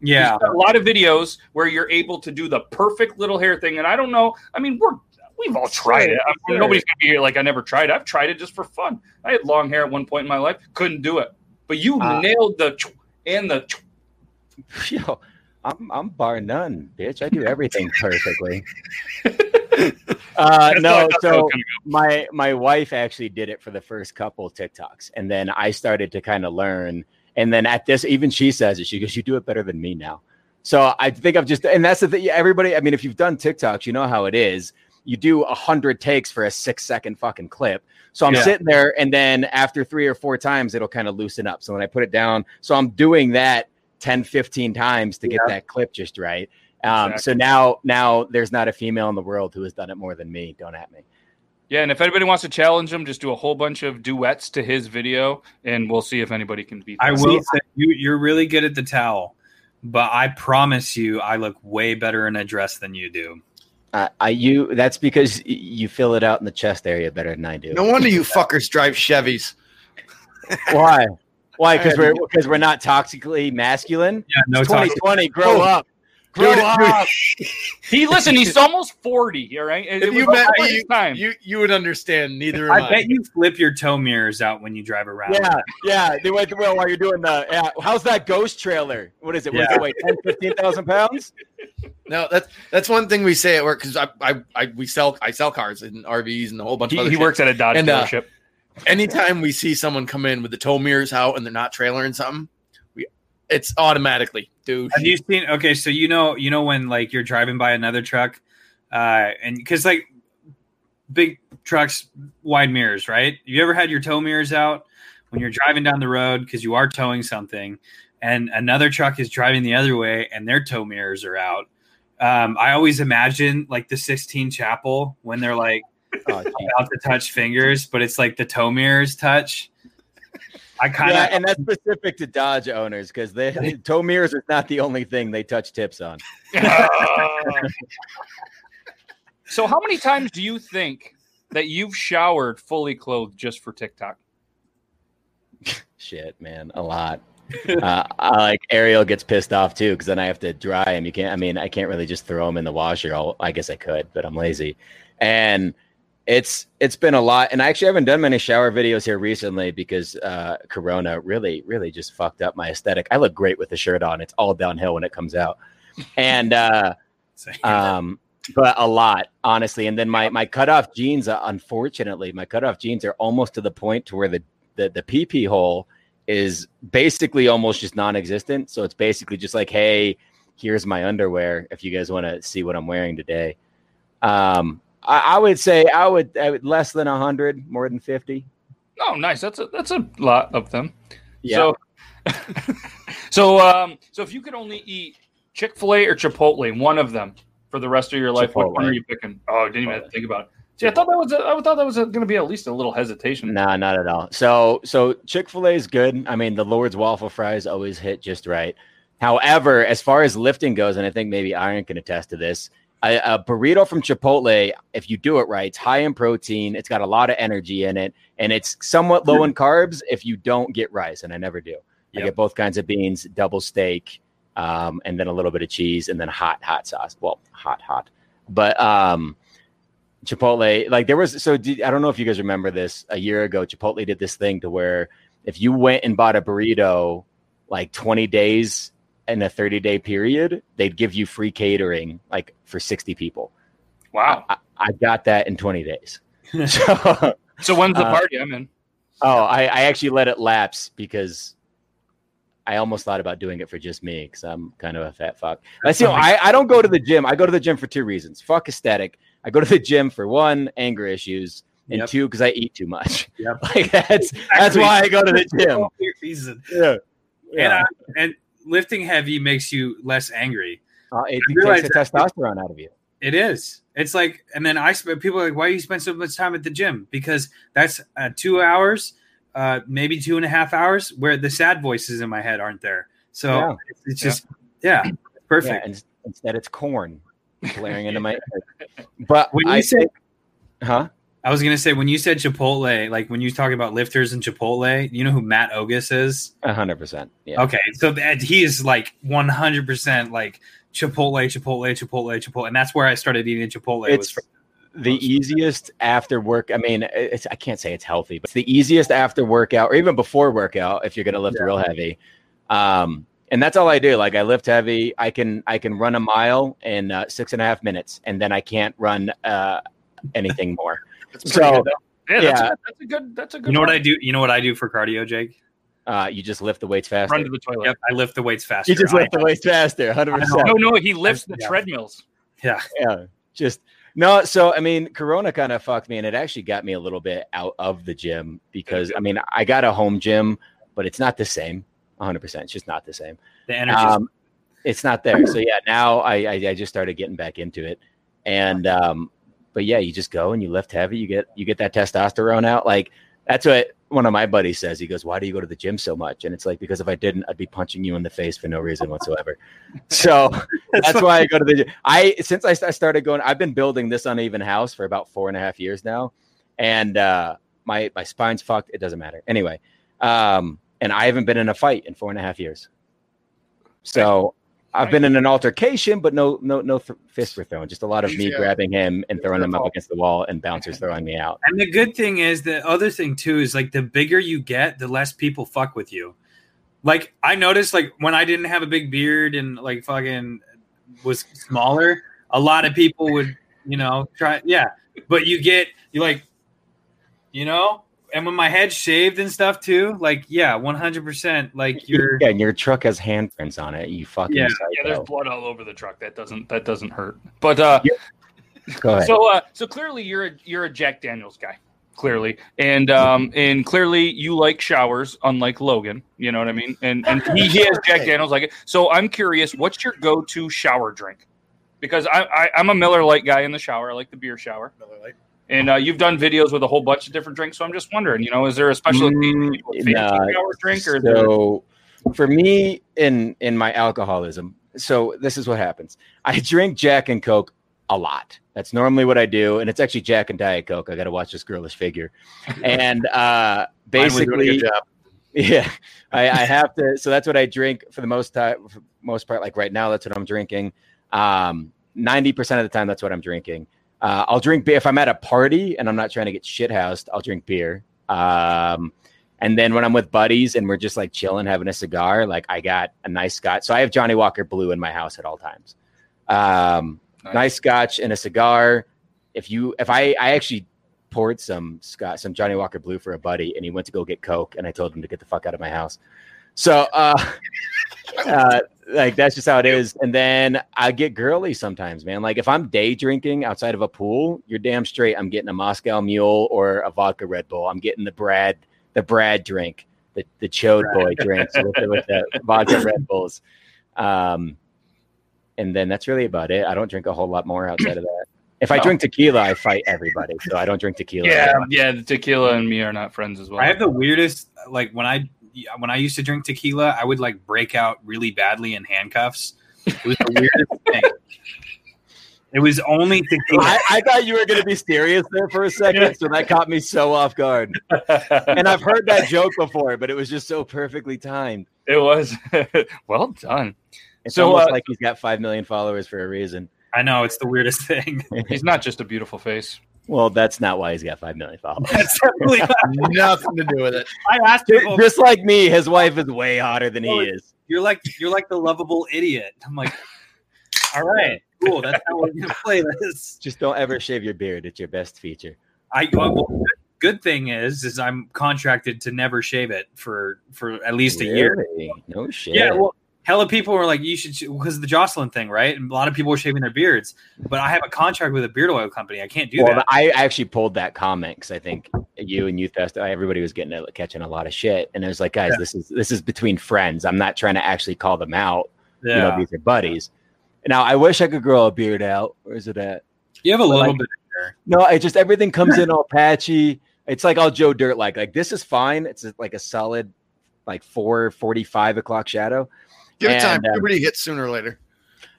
yeah, a lot of videos where you're able to do the perfect little hair thing, and I don't know. I mean, we're we've all tried it. I mean, Nobody's gonna be here like I never tried. it. I've tried it just for fun. I had long hair at one point in my life, couldn't do it, but you Uh, nailed the and the. Yo, I'm I'm bar none, bitch. I do everything perfectly. uh, no, how I thought that was so my my wife actually did it for the first couple TikToks, and then I started to kind of learn. And then at this, even she says it. She goes, "You do it better than me now." So I think I've just, and that's the thing. Everybody, I mean, if you've done TikToks, you know how it is. You do a hundred takes for a six second fucking clip. So I'm Yeah. sitting there, and then after three or four times, it'll kind of loosen up. So when I put it down, so I'm doing that 10, 15 times to get that clip just right. Um, Exactly. So now, now there's not a female in the world who has done it more than me. Don't at me. Yeah, and if anybody wants to challenge him, just do a whole bunch of duets to his video, and we'll see if anybody can beat. I that. will say you you're really good at the towel, but I promise you, I look way better in a dress than you do. Uh, I you that's because you fill it out in the chest area better than I do. No wonder you fuckers drive Chevys. Why? Why? Because we're because we're not toxically masculine. Yeah, no 2020. Grow Oh. up. Grow Dude, up. He listen. He's almost forty. All right. It, If it you met before me, his time. You you would understand. Neither am I I. bet you flip your toe mirrors out when you drive around. Yeah, yeah. They went well while you're doing the. Yeah. How's that ghost trailer? What is it? What does Yeah. it weigh? 10, 15,000 pounds? No, that's that's one thing we say at work because I, I I we sell I sell cars and RVs and a whole bunch he, of other he shit. works at a Dodge And, uh, dealership. Anytime we see someone come in with the tow mirrors out and they're not trailering something, we it's automatically dude. Have you seen? Okay, so you know, you know when like you're driving by another truck, uh, and because like big trucks, wide mirrors, right? You ever had your tow mirrors out when you're driving down the road because you are towing something, and another truck is driving the other way and their tow mirrors are out? Um, I always imagine like the Sistine Chapel when they're like Oh, about to touch fingers, but it's like the tow mirrors touch. I kind of yeah, and that's specific to Dodge owners because they tow mirrors is not the only thing they touch tips on. so, how many times do you think that you've showered fully clothed just for TikTok? Shit, man, a lot. uh, I, like Ariel gets pissed off too because then I have to dry him. You can't. I mean, I can't really just throw him in the washer. I'll, I guess I could, but I'm lazy. And it's it's been a lot. And I actually haven't done many shower videos here recently because uh, Corona really really just fucked up my aesthetic. I look great with the shirt on. It's all downhill when it comes out. And uh, um, but a lot honestly. And then my my cutoff jeans, uh, unfortunately, my cutoff jeans are almost to the point to where the the the PP hole is basically almost just non-existent. So it's basically just like, hey, here's my underwear. If you guys want to see what I'm wearing today, um, I, I would say I would, I would less than hundred, more than fifty. Oh, nice. That's a that's a lot of them. Yeah. So, so, um, so if you could only eat Chick Fil A or Chipotle, one of them for the rest of your life, what one are you picking? Oh, I didn't even have to think about it. See, I thought that was a, I thought that was going to be at least a little hesitation. No, not at all. So, so Chick Fil A is good. I mean, the Lord's waffle fries always hit just right. However, as far as lifting goes, and I think maybe Iron can attest to this, a, a burrito from Chipotle, if you do it right, it's high in protein. It's got a lot of energy in it, and it's somewhat low in carbs if you don't get rice. And I never do. I get both kinds of beans, double steak, um, and then a little bit of cheese, and then hot, hot sauce. Well, hot, hot. But um, Chipotle, like there was so did, I don't know if you guys remember this a year ago. Chipotle did this thing to where if you went and bought a burrito like 20 days in a 30 day period, they'd give you free catering like for 60 people. Wow. I, I got that in 20 days. So, So when's the Uh, party? I'm in. oh, I, I actually let it lapse because I almost thought about doing it for just me because I'm kind of a fat fuck. That's you know, I, I don't go to the gym. I go to the gym for two reasons. Fuck aesthetic. I go to the gym for one, anger issues, and Yep. two, because I eat too much. Yep. Like that's that's why I go to the gym. reason. Yeah. And, I, and lifting heavy makes you less angry. Uh, it takes the testosterone out of you. It is. It's like, and then I spend people are like, why do you spend so much time at the gym? Because that's uh, two hours, uh, maybe two and a half hours, where the sad voices in my head aren't there. So Yeah. it's, it's just, yeah, Yeah, perfect. and instead it's corn blaring into my head. But When you I say- huh? I was gonna say when you said Chipotle, like when you talk about lifters and Chipotle, you know who Matt Ogus is? A hundred percent. Yeah. Okay, so that he is like one hundred percent like Chipotle, Chipotle, Chipotle, Chipotle, and that's where I started eating Chipotle. It's from- the easiest after work. I mean, it's, I can't say it's healthy, but it's the easiest after workout or even before workout if you're going to lift real heavy. Um, and that's all I do. Like I lift heavy. I can I can run a mile in uh, six and a half minutes, and then I can't run uh, anything more. That's So good, though. Yeah, that's, yeah. A, that's a good. That's a good. you know what. I do? You know what I do for cardio, Jake? uh, you just lift the weights faster. Run to the toilet. Yep, I lift the weights faster. You just I- lift the weights faster. Hundred percent. No, no, he lifts the Yeah. treadmills. yeah, yeah just no so i mean corona kind of fucked me and it actually got me a little bit out of the gym because i mean i got a home gym but it's not the same 100% it's just not the same the energy. um, it's not there so yeah now I, I i just started getting back into it and um but yeah you just go and you lift heavy you get you get that testosterone out like that's what one of my buddies says he goes why do you go to the gym so much and it's like because if i didn't i'd be punching you in the face for no reason whatsoever so that's why I go to the gym. I since I, I started going, I've been building this uneven house for about four and a half years now, and uh, my my spine's fucked. It doesn't matter anyway. Um, and I haven't been in a fight in four and a half years. So I've been in an altercation, but no no no th- fists were thrown. Just a lot of me Yeah. grabbing him and throwing him up against the wall, and bouncers throwing me out. And the good thing is the other thing too is like the bigger you get, the less people fuck with you. Like I noticed, like when I didn't have a big beard and like fucking was smaller, a lot of people would, you know, try. Yeah, but you get you like, you know, and when my head's shaved and stuff too, like yeah, one hundred percent. Like you're Yeah, and your truck has handprints on it. You fucking Yeah. Yeah, there's blood all over the truck. That doesn't that doesn't hurt. But uh, Go ahead. so uh, so clearly you're a you're a Jack Daniels guy. Clearly, and um, and clearly you like showers, unlike Logan. You know what I mean? And and he, he has Jack Daniels like it. So I'm curious, what's your go-to shower drink? Because I, I I'm a Miller Lite guy in the shower. I like the beer shower. And uh, you've done videos with a whole bunch of different drinks, so I'm just wondering, you know, is there a special Mm, nah, drink, or is there- so for me in in my alcoholism so this is what happens. I drink jack and coke a lot. That's normally what i do and it's actually jack and diet coke. I gotta watch this girlish figure. And uh Mine was doing a basically yeah. I, I have to so that's what i drink for the most time for most part like right now that's what i'm drinking. Um 90% of the time that's what i'm drinking uh, i'll drink beer if i'm at a party and i'm not trying to get shit housed i'll drink beer um and then when I'm with buddies and we're just like chilling, having a cigar, like I got a nice scotch. So I have Johnnie Walker Blue in my house at all times. Um, Nice. nice. scotch and a cigar. If you, if I, I actually poured some scotch, some Johnnie Walker Blue for a buddy, and he went to go get Coke, and I told him to get the fuck out of my house. So, uh, uh, like that's just how it is. And then I get girly sometimes, man. Like if I'm day drinking outside of a pool, you're damn straight. I'm getting a Moscow Mule or a vodka Red Bull. I'm getting the Brad, the Brad drink, the the Chode Boy drinks with, the, with the vodka Red Bulls. Um, and then that's really about it. I don't drink a whole lot more outside of that. If I No. drink tequila, I fight everybody. So I don't drink tequila. yeah, yeah, the tequila and me are not friends as well. I have the weirdest like when I when I used to drink tequila, I would like break out really badly in handcuffs. It was the weirdest thing. It was only tequila. I, I thought you were going to be serious there for a second, so that caught me so off guard. And I've heard that joke before, but it was just so perfectly timed. it was well done. It's So, almost uh, like he's got five million followers for a reason. I know it's the weirdest thing. He's not just a beautiful face. Well, that's not why he's got five million followers. That's definitely Nothing to do with it. I asked people, Just like me, his wife is way hotter than he is. you're like you're like the lovable idiot. I'm like, all right. cool. That's how we're gonna play this. Just don't ever shave your beard. It's your best feature. I well, good- good thing is is I'm contracted to never shave it for for at least a year. No shit. Yeah, well, hella people were like, you should because of the Jocelyn thing, right? And a lot of people were shaving their beards, but I have a contract with a beard oil company. I can't do well, that. I actually pulled that comment because I think you and Youth Fest, uh, everybody was getting a, catching a lot of shit, and it was like, guys, Yeah. this is this is between friends. I'm not trying to actually call them out. Yeah, You know, these are buddies. Now, I wish I could grow a beard out. Where is it at? you have a little like- bit. There. No, it just everything comes in all patchy. It's like all Joe Dirt like. Like this is fine. It's like a solid like four forty five o'clock shadow. Give it time. And, um, hits sooner or later.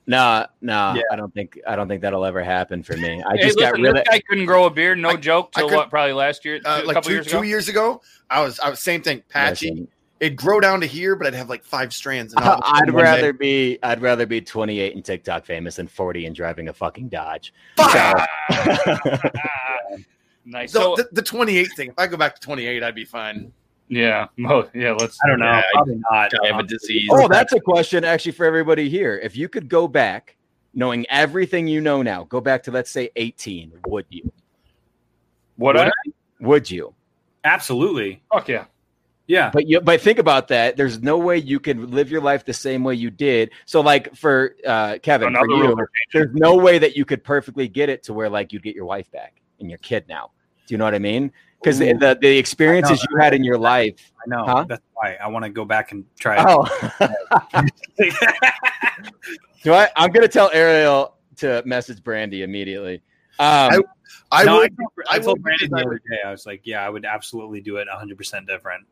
No, no, Yeah. I don't think I don't think that'll ever happen for me. I Hey, just got listen, rid this of guy couldn't grow a beard, no I- joke, I till could- what? Probably last year, Uh, a like couple two, years two ago. years ago, I was I was same thing. Patchy. Listen, It'd grow down to here, but I'd have like five strands. And all of a I'd sudden one day- rather be I'd rather be 28 and TikTok famous than 40 and driving a fucking Dodge. Fuck! Ah, nice. So, So, the, the 28 thing. If I go back to 28, I'd be fine. Yeah, mo- yeah. Let's. I don't know. Yeah, Probably not. I have a disease. Oh, that's a question actually for everybody here. If you could go back, knowing everything you know now, go back to let's say 18, would you? What? I, Would you? Absolutely. fuck yeah. Yeah. But you but think about that. There's no way you could live your life the same way you did. So like for uh Kevin, Another for you, there's no way that you could perfectly get it to where like you'd get your wife back and your kid now. Do you know what I mean? Because the, the the experiences you had in your life. I know. Huh? That's why I want to go back and try. Oh, do I? I'm gonna tell Ariel to message Brandy immediately. Um, I No, would. I told, I I told would Brandon the other day. I was like, "Yeah, I would absolutely do it 100 percent different.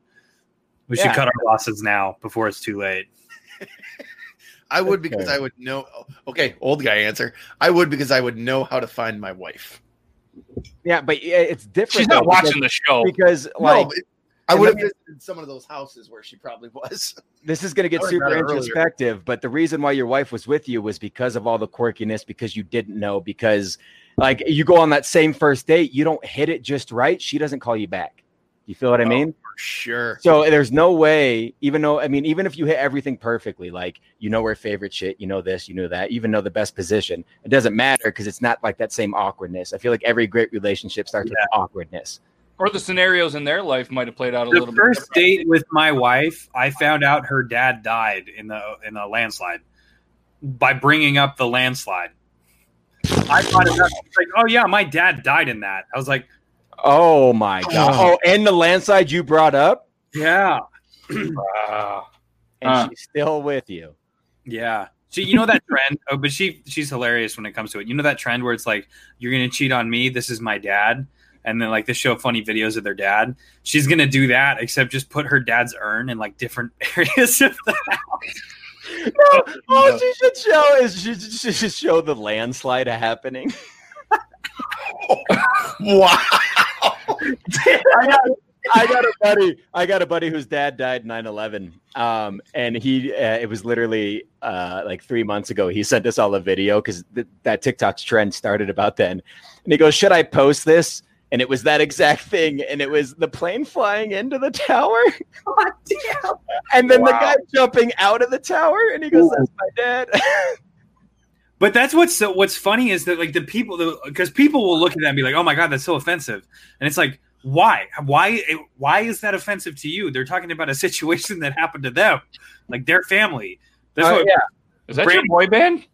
We Yeah. should cut our losses now before it's too late." I would because I would know. Okay, old guy answer. I would because I would know how to find my wife. Yeah, but it's different. She's not though, watching the show. because, because No, like I would have visited some of those houses where she probably was. this is going to get super met earlier. introspective but the reason why your wife was with you was because of all the quirkiness because you didn't know because like you go on that same first date you don't hit it just right she doesn't call you back you feel what i mean For sure. so there's no way even though i mean even if you hit everything perfectly like you know where favorite shit you know this you know that even know the best position it doesn't matter because it's not like that same awkwardness i feel like every great relationship starts with awkwardness or the scenarios in their life might have played out a The little first bit. different. date with my wife, I found out her dad died in the in a landslide by bringing up the landslide. I thought it was like, "Oh yeah, my dad died in that." I was like, oh my god oh and the landslide you brought up "Yeah, Wow. and Uh. she's still with you yeah." See, you know that trend. Oh, but she she's hilarious when it comes to it. You know that trend where it's like, "You're gonna cheat on me. This is my dad." And then like they show funny videos of their dad. She's gonna do that, except just put her dad's urn in like different areas of the house. No, all she should show is she, she should show the landslide happening. Wow. I got, I got a buddy. I got a buddy whose dad died 9-11. Um, and he, uh, it was literally uh, like three months ago. He sent us all a video because th- that TikTok trend started about then. And he goes, "Should I post this?" And it was that exact thing. And it was the plane flying into the tower. And then the guy jumping out of the tower. And he goes, "That's my dad." But that's what's so, what's funny is that like the people because people will look at that and be like, "Oh my god, that's so offensive," and it's like, why? Why? Why is that offensive to you? They're talking about a situation that happened to them, like their family. That's Oh, what, yeah. Is that Brandon- your boy band?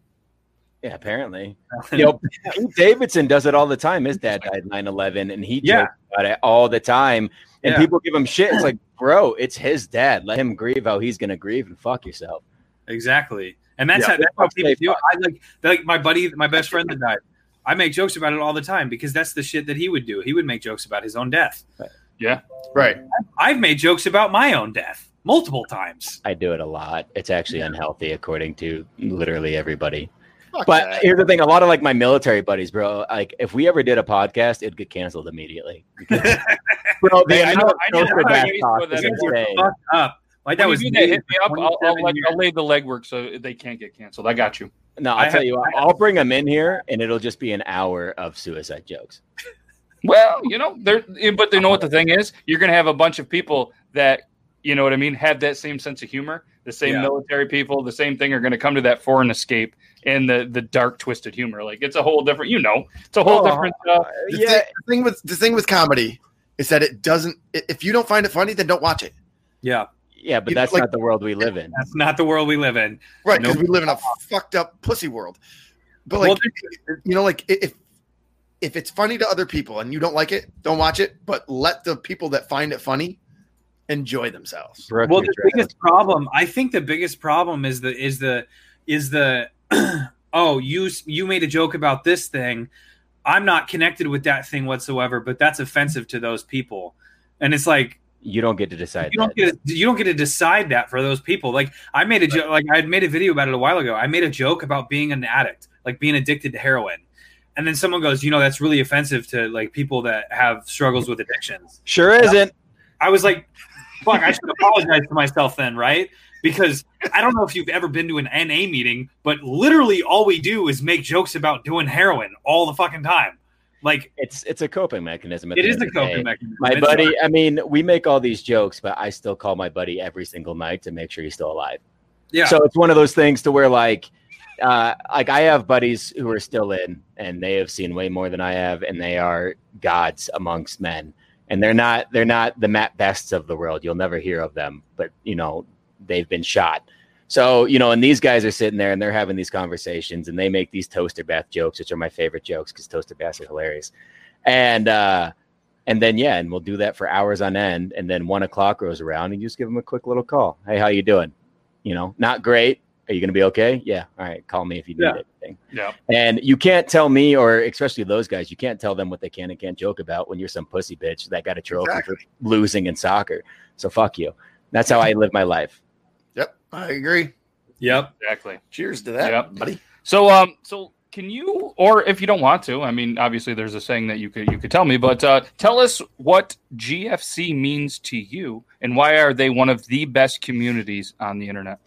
Yeah, apparently. You know, Pete Davidson does it all the time. His dad died 9 11, and he Yeah. jokes about it all the time. And Yeah. people give him shit. It's like, bro, it's his dad. Let him grieve how he's going to grieve and fuck yourself. exactly. And that's Yeah. how that's how people say do. it. I like like my buddy, my best friend that died. I make jokes about it all the time because that's the shit that he would do. He would make jokes about his own death. Yeah, right. I've made jokes about my own death multiple times. I do it a lot. It's actually unhealthy, according to literally everybody. Fuck But here's the thing a lot of like my military buddies, bro, like if we ever did a podcast, it'd get canceled immediately. Bro, the Hey, I know- amount of I know social how gas you talk put that is in You're insane. fucked up. Like that When was you do that, hit me up. I'll, I'll, like. I'll lay the legwork so they can't get canceled. I got you. No, I I'll tell have- you what, I'll bring them in here and it'll just be an hour of suicide jokes. Well, you know, they're but they know what the thing is. You're going to have a bunch of people that you know what I mean have that same sense of humor. The same Yeah. military people, the same thing, are going to come to that foreign escape and the the dark twisted humor. Like it's a whole different, you know, it's a whole Oh, different. Uh, The, yeah, thing, the thing with the thing with comedy is that it doesn't. If you don't find it funny, then don't watch it. Yeah, yeah, but you- that's like- not the world we live in. that's not the world we live in. Right, because Nope. we live in a fucked up pussy world. But like, Well, you know, like if if it's funny to other people and you don't like it, don't watch it. But let the people that find it funny enjoy themselves. Brooke, well the dressed. biggest problem i think the biggest problem is the is the is the oh you you made a joke about this thing i'm not connected with that thing whatsoever but that's offensive to those people and it's like you don't get to decide. you don't that. get to, you don't get to decide that for those people like i made a joke like i had made a video about it a while ago i made a joke about being an addict like being addicted to heroin and then someone goes you know that's really offensive to like people that have struggles with addictions Sure isn't. I was like, fuck, I should apologize to myself then, right? Because I don't know if you've ever been to an NA meeting, but literally all we do is make jokes about doing heroin all the fucking time. Like It's it's a coping mechanism. it is a the day. coping mechanism. My It's buddy, not- I mean, we make all these jokes, but I still call my buddy every single night to make sure he's still alive. yeah. So it's one of those things to where like uh like I have buddies who are still in and they have seen way more than I have and they are gods amongst men. And they're not they're not the Mat Bests of the world. You'll never hear of them, but you know, they've been shot. So, you know, and these guys are sitting there and they're having these conversations and they make these toaster bath jokes, which are my favorite jokes because toaster baths are hilarious. And uh and then yeah, and we'll do that for hours on end. And then one o'clock rolls around and you just give them a quick little call. Hey, how you doing? You know, not great. Are you gonna be okay? Yeah. All right. Call me if you need Yeah. anything. yeah, And you can't tell me, or especially those guys, you can't tell them what they can and can't joke about when you're some pussy bitch that got a trophy Exactly. for losing in soccer. So fuck you. That's how I live my life. Yep, I agree. Yep. exactly. Cheers to that, Yep. buddy. So, um, so can you, or if you don't want to, I mean, obviously there's a saying that you could you could tell me, but uh, tell us what GFC means to you and why are they one of the best communities on the internet?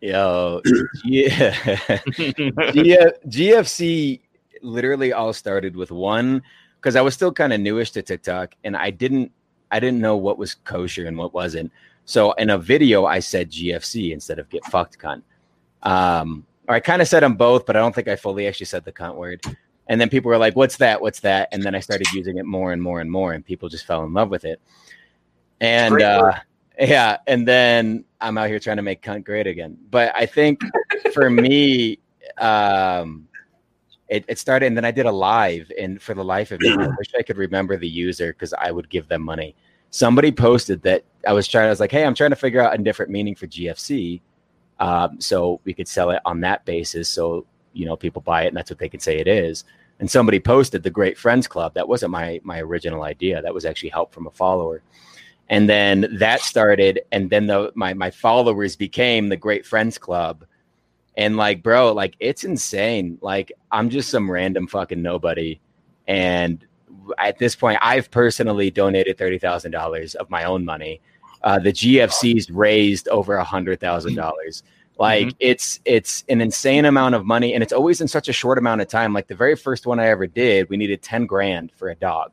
Yo, yeah. G- GFC literally all started with one because I was still kind of newish to TikTok and I didn't I didn't know what was kosher and what wasn't. So in a video I said GFC instead of get fucked cunt. Um, or I kind of said them both, but I don't think I fully actually said the cunt word. And then people were like, "What's that? What's that?" And then I started using it more and more and more, and people just fell in love with it. And uh, yeah, and then I'm out here trying to make cunt great again. But I think for me, um, it, it started, and then I did a live, and for the life of me, I wish I could remember the user because I would give them money. Somebody posted that I was trying. I was like, "Hey, I'm trying to figure out a different meaning for GFC, um, so we could sell it on that basis. So you know, people buy it, and that's what they can say it is." And somebody posted the Great Friends Club. That wasn't my my original idea. That was actually help from a follower and then that started and then the my my followers became the great friends club and like bro like it's insane like i'm just some random fucking nobody and at this point i've personally donated $30000 of my own money. Uh, the gfc's raised over a hundred thousand dollars. Like it's it's an insane amount of money and it's always in such a short amount of time. Like the very first one i ever did we needed 10 grand for a dog.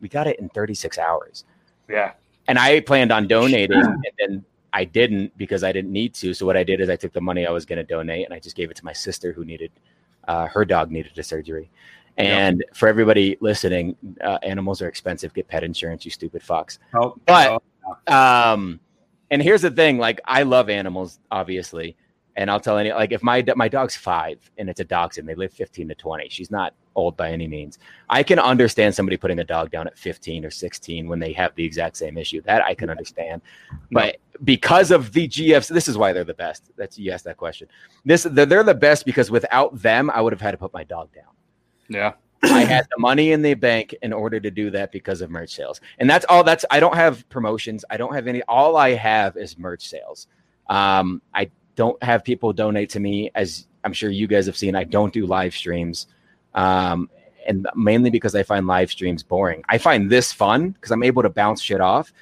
We got it in 36 hours. Yeah, and I planned on donating, and then I didn't because I didn't need to. So what I did is I took the money I was going to donate, and I just gave it to my sister who needed uh, her dog needed a surgery. And for everybody listening, uh, animals are expensive. Get pet insurance, you stupid fucks. Oh, But um, and here's the thing: like I love animals, obviously, and I'll tell any like if my my dog's five and it's a dachshund, they live 15 to 20. She's not old by any means. I can understand somebody putting a dog down at 15 or 16 when they have the exact same issue. That I can understand. But because of the GFs, this is why they're the best. That's you asked that question. This they're the best because without them, I would have had to put my dog down. Yeah, I had the money in the bank in order to do that because of merch sales. And that's all that's I don't have promotions. I don't have any all I have is merch sales. Um I don't have people donate to me as I'm sure you guys have seen. I don't do live streams. Um and mainly because I find live streams boring. I find this fun because I'm able to bounce shit off.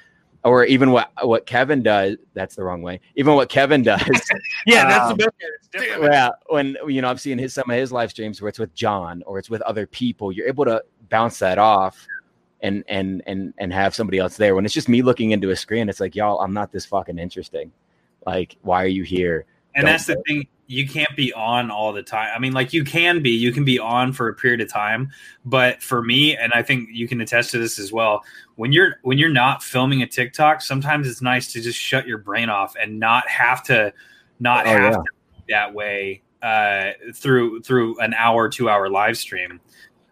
Or even what what Kevin does, that's the wrong way. Even what Kevin does yeah. That's Um, the best. Yeah, when you know, I'm seeing his some of his live streams where it's with John or it's with other people. You're able to bounce that off and and and and have somebody else there. When it's just me looking into a screen, it's like, y'all, I'm not this fucking interesting. Like, why are you here? and Don't that's the thing you can't be on all the time. I mean, like you can be, you can be on for a period of time, but for me, and I think you can attest to this as well, when you're when you're not filming a TikTok, sometimes it's nice to just shut your brain off and not have to not Oh, have yeah. to that way uh, through through an hour, two hour live stream.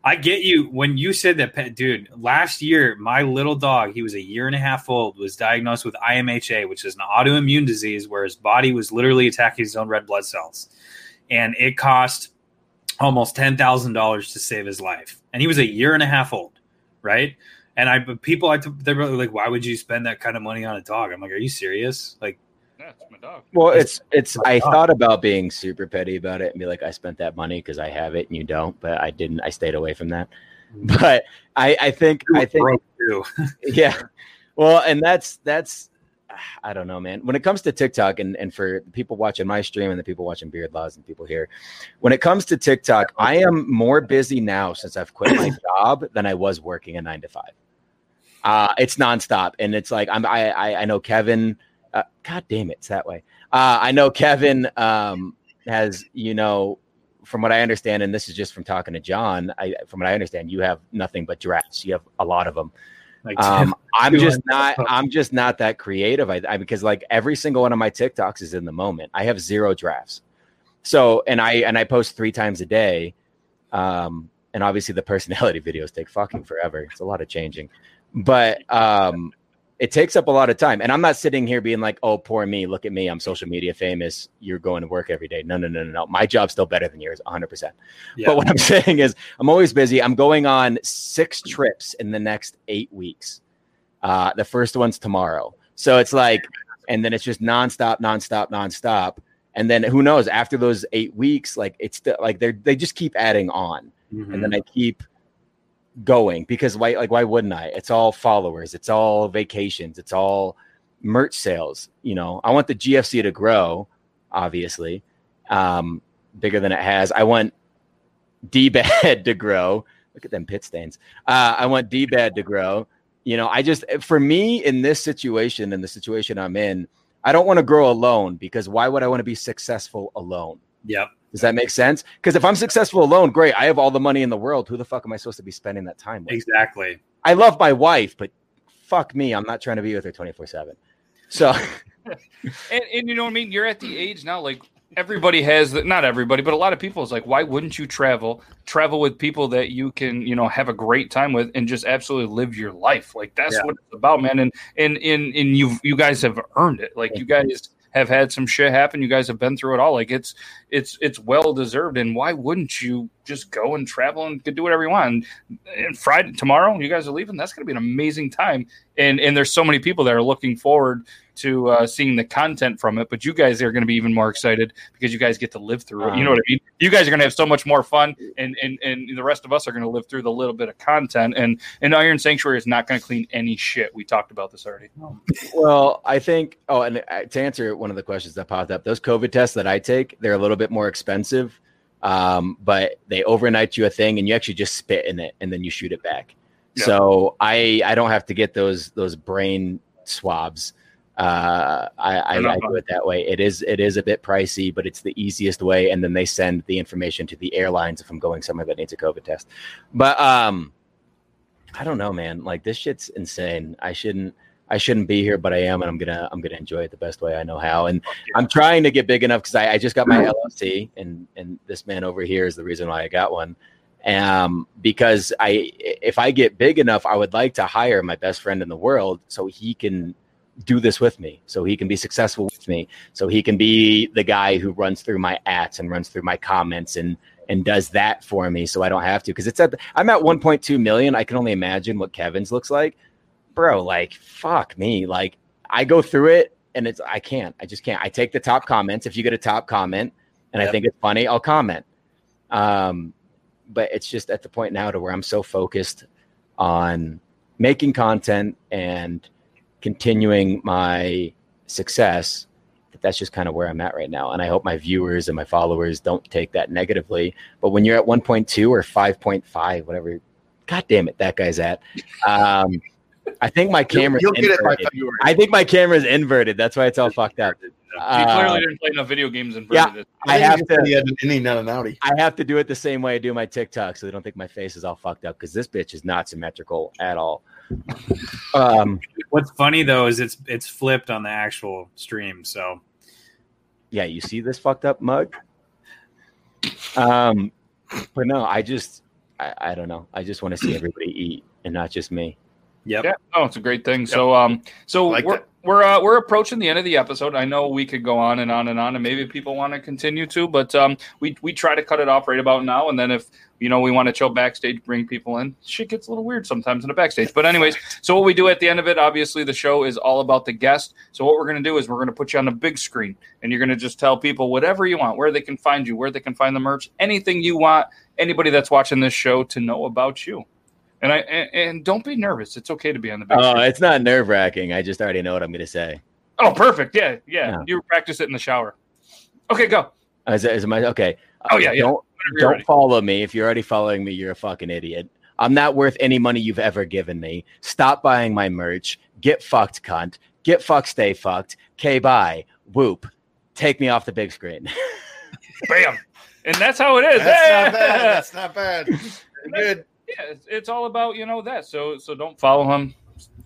I get you when you said that, dude. Last year, my little dog, he was a year and a half old, was diagnosed with IMHA, which is an autoimmune disease where his body was literally attacking his own red blood cells, and it cost almost ten thousand dollars to save his life. And he was a year and a half old, right? And I, people, I, they're like, why would you spend that kind of money on a dog? I'm like, are you serious? Like, Yeah, it's my dog. Well, it's it's. I God. thought about being super petty about it and be like, I spent that money because I have it and you don't, but I didn't. I stayed away from that. But I, I think, I think, broke too. yeah. Well, and that's that's. I don't know, man. When it comes to TikTok and, and for people watching my stream and the people watching Beard Laws and people here, when it comes to TikTok, I am more busy now since I've quit my job than I was working a nine to five. Uh, it's nonstop, and it's like I'm. I I, I know Kevin. Uh, God damn it, it's that way. Uh, I know Kevin um, has you know, from what I understand, and this is just from talking to John. I from what I understand, you have nothing but drafts. You have a lot of them. Like, Um, I'm just not. I'm just not that creative. I, I because like every single one of my TikToks is in the moment. I have zero drafts. So and I and I post three times a day. Um, and obviously the personality videos take fucking forever. It's a lot of changing, but um, it takes up a lot of time. And I'm not sitting here being like, "Oh, poor me. Look at me. I'm social media famous. You're going to work every day." No, no, no, no, no. My job's still better than yours, 100. percent yeah. but what I'm saying is, I'm always busy. I'm going on six trips in the next eight weeks. Uh, the first one's tomorrow. So it's like, and then it's just nonstop, nonstop, nonstop. And then who knows? After those eight weeks, like it's still like they they just keep adding on, Mhm. and then I keep going because why? Like why wouldn't I? It's all followers. It's all vacations. It's all merch sales. You know, I want the GFC to grow, obviously, um, bigger than it has. I want D to grow. Look at them pit stains. Uh, I want D to grow. You know, I just for me in this situation, in the situation I'm in, I don't want to grow alone because why would I want to be successful alone? Yep. Does that make sense? Because if I'm successful alone, great. I have all the money in the world. Who the fuck am I supposed to be spending that time with? Exactly. I love my wife, but fuck me, I'm not trying to be with her 24 seven. So And, and you know what I mean? You're at the age now, like everybody has the, not everybody, but a lot of people is like, why wouldn't you travel? Travel with people that you can, you know, have a great time with and just absolutely live your life. Like that's Yeah. what it's about, man. And and and and you you guys have earned it. Like you guys have had some shit happen. You guys have been through it all. Like it's it's it's well deserved. And why wouldn't you just go and travel and do whatever you want? And, Friday tomorrow, you guys are leaving. That's going to be an amazing time. And and there's so many people that are looking forward to uh, seeing the content from it. But you guys are going to be even more excited because you guys get to live through it. You know what I mean? You guys are going to have so much more fun, and and and the rest of us are going to live through the little bit of content. And and Iron Sanctuary is not going to clean any shit. We talked about this already. Well, I think. Oh, and uh, to answer one of the questions that popped up, those COVID tests that I take, they're a little bit more expensive, um, but they overnight you a thing, and you actually just spit in it, and then you shoot it back. Yeah. So I I don't have to get those those brain swabs. Uh, I, I, I do it that way. It is it is a bit pricey, but it's the easiest way. And then they send the information to the airlines if I'm going somewhere that needs a COVID test. But um, I don't know, man. Like this shit's insane. I shouldn't. I shouldn't be here, but I am, and I'm gonna I'm gonna enjoy it the best way I know how. And I'm trying to get big enough because I, I just got my LLC, and and this man over here is the reason why I got one. Um, because I if I get big enough, I would like to hire my best friend in the world so he can do this with me, so he can be successful with me, so he can be the guy who runs through my ads and runs through my comments and and does that for me, so I don't have to. Because it's at I'm at 1.2 million. I can only imagine what Kevin's looks like bro, like fuck me. Like I go through it and it's I can't. I just can't. I take the top comments. If you get a top comment and I think it's funny, I'll comment. Um, but it's just at the point now to where I'm so focused on making content and continuing my success that that's just kind of where I'm at right now. And I hope my viewers and my followers don't take that negatively. But when you're at 1.2 or 5.5, whatever, god damn it, that guy's at. Um, I think my camera's You'll, you'll get it by inverted. February. I think my camera's inverted. That's why it's all fucked up. He Uh, clearly didn't play enough video games and yeah. it. I have to. He had an innie, not an outie. I have to do it the same way I do my TikTok, so they don't think my face is all fucked up because this bitch is not symmetrical at all. Um, What's funny though is it's it's flipped on the actual stream. So yeah, you see this fucked up mug. Um, but no, I just, I, I don't know. I just want to see everybody eat and not just me. Yep. Yeah, oh, it's a great thing. So, um, so Like we're that. we're uh, we're approaching the end of the episode. I know we could go on and on and on, and maybe people want to continue to, but um, we we try to cut it off right about now, and then if you know we want to chill backstage, bring people in. Shit gets a little weird sometimes in the backstage, but anyways. So what we do at the end of it, obviously, the show is all about the guest. So what we're gonna do is we're gonna put you on the big screen, and you're gonna just tell people whatever you want, where they can find you, where they can find the merch, anything you want. Anybody that's watching this show to know about you. And I and, and don't be nervous. It's okay to be on the big Oh, screen. it's not nerve wracking. I just already know what I'm going to say. Oh, perfect. Yeah, yeah. Yeah. You practice it in the shower. Okay, go. Is, it- is my okay? Oh, yeah, yeah. Don't Whenever don't ready. follow me. If you're already following me, you're a fucking idiot. I'm not worth any money you've ever given me. Stop buying my merch. Get fucked, cunt. Get fucked, stay fucked. K bye. Whoop. Take me off the big screen. Bam. And that's how it is. That's Yeah. not bad. That's not bad. Good. Yeah, it's, it's all about you know that. So so don't follow him.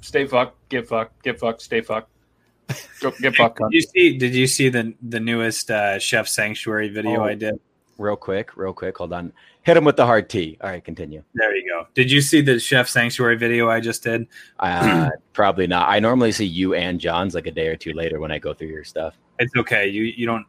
Stay fucked. Get fucked. Get fucked. Stay fucked. Go, get fucked. Did you see? Did you see the the newest uh, Chef Sanctuary video Oh. I did? real quick, real quick. Hold on. Hit him with the hard T. All right, continue. There you go. Did you see the Chef Sanctuary video I just did? Uh, probably not. I normally see you and John's like a day or two later when I go through your stuff. It's okay. You you don't.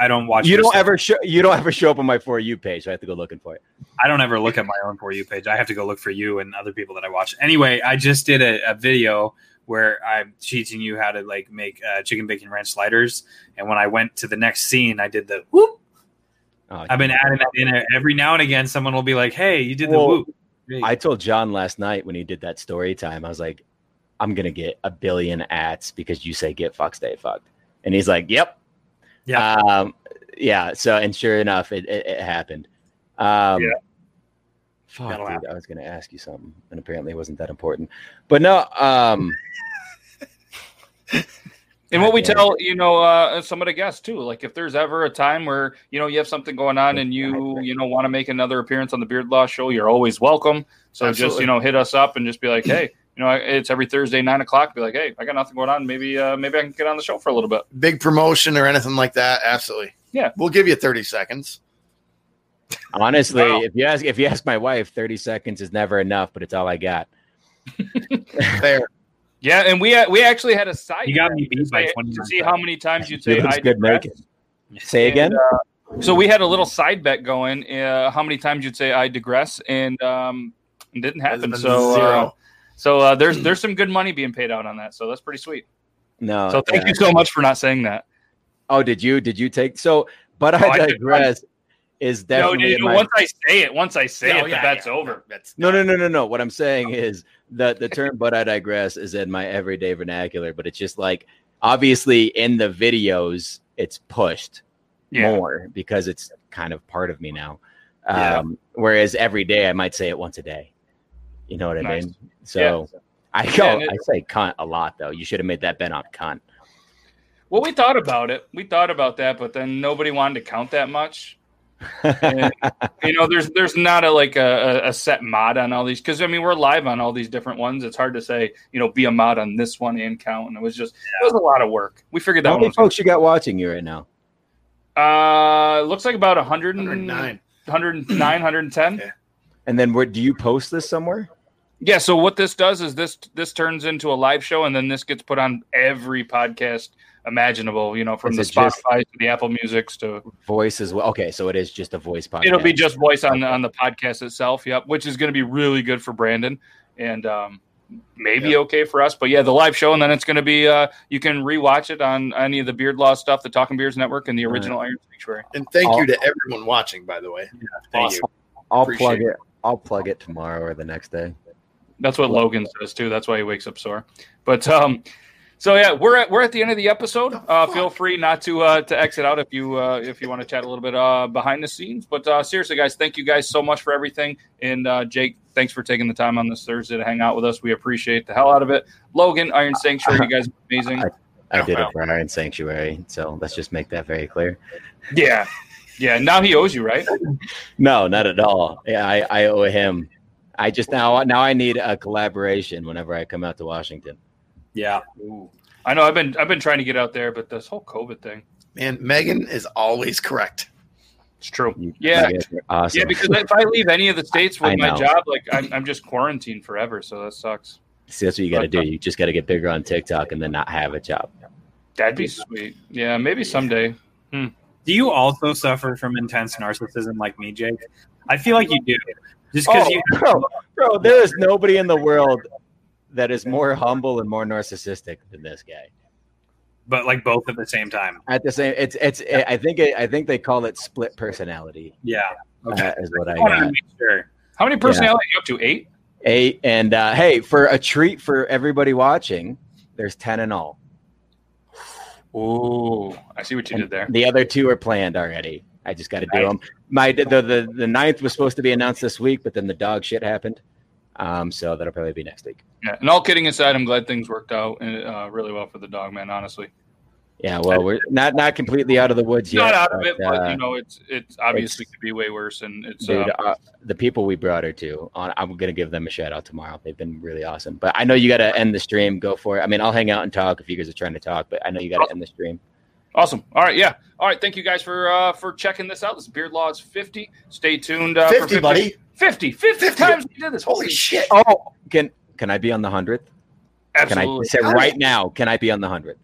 I don't watch. You don't stuff. ever show. You don't ever show up on my for you page. So I have to go looking for it. I don't ever look at my own for you page. I have to go look for you and other people that I watch. Anyway, I just did a, a video where I'm teaching you how to like make uh, chicken bacon ranch sliders. And when I went to the next scene, I did the whoop. Oh, I've been adding that in every now and again. Someone will be like, "Hey, you did the whoop." I told John last night when he did that story time, I was like, I'm gonna get a billion ads because you say get fucked, stay fucked. And he's like, Yep. Yeah. Um, yeah. So and sure enough, it, it, it happened. Um Yeah. Fuck, dude, happen. I was gonna ask you something, and apparently it wasn't that important. But no, um And what we tell you know uh, some of the guests too, like if there's ever a time where you know you have something going on and you you know want to make another appearance on the Beard Law Show, you're always welcome. So just you know hit us up and just be like, hey, you know it's every Thursday nine o'clock. Be like, hey, I got nothing going on. Maybe uh, maybe I can get on the show for a little bit. Big promotion or anything like that. Absolutely. Yeah. We'll give you 30 seconds. honestly, Wow. if you ask if you ask my wife, 30 seconds is never enough, but it's all I got. Fair. Yeah, and we we actually had a side You got me beat by twenty. to see how many times you'd say looks I good digress. naked. Say again. And, uh, so we had a little side bet going. Uh, how many times you'd say I digress, and um, it didn't happen. Has been So uh, zero. So uh, there's there's some good money being paid out on that. So that's pretty sweet. no. So thank yeah. you so much for not saying that. Oh, did you? Did you take so? But Oh, I I digress. Is No, definitely in know, my- once I say it, once I say No, it, yeah, the bet's yeah. over. That's no, no, no, no, no. What I'm saying is that the term "but I digress" is in my everyday vernacular, but it's just like obviously in the videos it's pushed Yeah, more because it's kind of part of me now. Um, whereas every day I might say it once a day. You know what I Nice. mean? So I go. Yeah, it- I say cunt a lot though. You should have made that bet on cunt. Well, we thought about it. We thought about that, but then nobody wanted to count that much. And, you know, there's there's not a like a, a- a set mod on all these because I mean we're live on all these different ones. It's hard to say you know be a mod on this one and count, and it was just it was a lot of work. We figured that How many folks you got watching you right now? Uh, looks like about 100 109. 109, 110. Yeah. And then where do you post this somewhere? Yeah. So what this does is this this turns into a live show, and then this gets put on every podcast imaginable. You know, from Is the it Spotify to the Apple Musics to Voice as well. Okay, so it is just a voice podcast. it'll be just voice on the on the podcast itself. Yep, which is going to be really good for Brandon and um, maybe okay for us. But yeah, the live show, and then it's going to be uh, you can rewatch it on any of the Beard Law stuff, the Talking Beards Network, and the original Iron Sanctuary. And thank I'll- you to everyone watching, by the way. Thank you. I'll Appreciate plug it. it. I'll plug it tomorrow or the next day. That's what Logan says too. That's why he wakes up sore. But um, so yeah, we're at we're at the end of the episode. Uh, feel free not to uh, to exit out if you uh, if you want to chat a little bit uh, behind the scenes. But uh, seriously, guys, thank you guys so much for everything. And uh, Jake, thanks for taking the time on this Thursday to hang out with us. We appreciate the hell out of it. Logan, Iron Sanctuary, you guys are amazing. I Oh, did wow. it for Iron Sanctuary. So let's just make that very clear. Yeah, yeah. Now he owes you, right? No, not at all. Yeah, I, I owe him. I just now now I need a collaboration whenever I come out to Washington. Yeah. Ooh. I know. I've been I've been trying to get out there, but this whole COVID thing. Man, Megan is always correct. It's true. You- Yeah. you guys are awesome. Yeah, because if I leave any of the states with my job, like I'm, I'm just quarantined forever. So that sucks. See, that's what you got to uh, do. You just got to get bigger on TikTok and then not have a job. That'd be sweet. Yeah, maybe someday. Hmm. Do you also suffer from intense narcissism like me, Jake? I feel like you do. Just because Oh, you bro, bro, there is nobody in the world that is more humble and more narcissistic than this guy. but like both at the same time. At the same, it's it's. I think it, I think they call it split personality. Yeah. Uh, is what I I wanted to got. make sure. How many personalities are you up to? Eight. Eight and uh, hey, for a treat for everybody watching, there's ten and all. Ooh, I see what you And did there. The other two are planned already. I just got to do them. My the, the the ninth was supposed to be announced this week, but then the dog shit happened. Um, so that'll probably be next week. Yeah, and all kidding aside, I'm glad things worked out uh, really well for the dog, man. Honestly, Yeah, well, we're not not completely out of the woods yet. not out of it, but, but uh, you know, it's it's obviously it's- could be way worse, and it's dude, uh, uh, the people we brought her to, on, I'm gonna give them a shout out tomorrow. They've been really awesome. But I know you got to end the stream. Go for it. I mean, I'll hang out and talk if you guys are trying to talk. But I know you got to end the stream. Awesome. All right, yeah, all right. Thank you guys for uh, for checking this out. This is Beard Laws 50. Stay tuned. Uh, for 50, buddy. 50, 50, 50. times we did this. Holy shit. Oh, can can I be on the hundredth? Can I Absolutely. say right now? Can I be on the hundredth?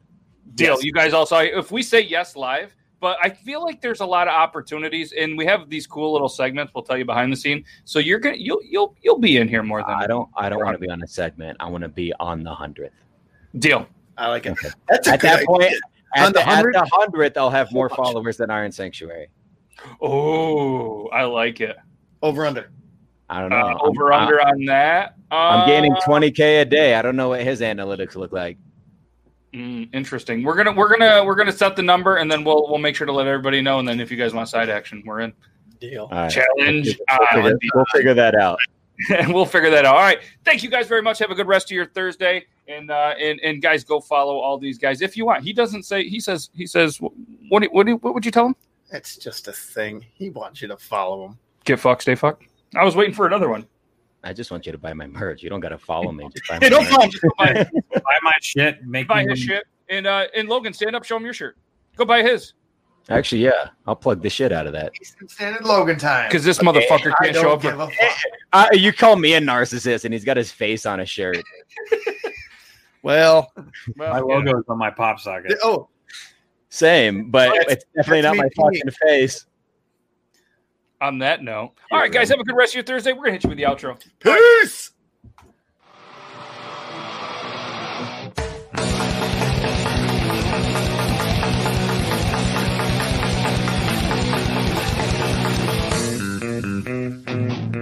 deal. Yes. You guys all saw if we say yes live, but I feel like there's a lot of opportunities, and we have these cool little segments. We'll tell you behind the scene, so you're gonna you'll you'll you'll be in here more than I don't. I don't want to be on a segment. I want to be on the hundredth. deal. I like it. Okay. That's a At good that idea. point, On at the the, at 100th? the hundredth, I'll have more followers than Iron Sanctuary. Oh, I like it. Over under. I don't know. Uh, I'm- over under on that. I'm gaining Uh, 20k a day. I don't know what his analytics look like. Mm, interesting. We're gonna we're gonna we're gonna set the number, and then we'll we'll make sure to let everybody know. And then if you guys want side action, we're in Deal. All right. challenge. We'll figure, Island. we'll figure that out. and we'll figure that out. All right. Thank you guys very much. Have a good rest of your Thursday. And uh, and and guys, go follow all these guys if you want. He doesn't say. He says. He says. What do- what do- what would you tell him? It's just a thing. He wants you to follow him. Get fucked, stay fucked. I was waiting for another one. I just want you to buy my merch. You don't got to follow me. Just buy my Hey, don't merch. follow. Just buy, Buy my shit. Make buy me his shit. And uh, and Logan, stand up. Show him your shirt. Go buy his Actually, yeah, I'll plug the shit out of that. Eastern Standard Logan time. because this motherfucker can't show don't up. give For, a fuck. Uh, you call me a narcissist, and he's got his face on a shirt. Well, well, My yeah. logo is on my pop socket. oh, Same, but That's- it's definitely not my me. fucking face. On that note, all right, guys, have a good rest of your Thursday. We're gonna hit you with the outro. peace.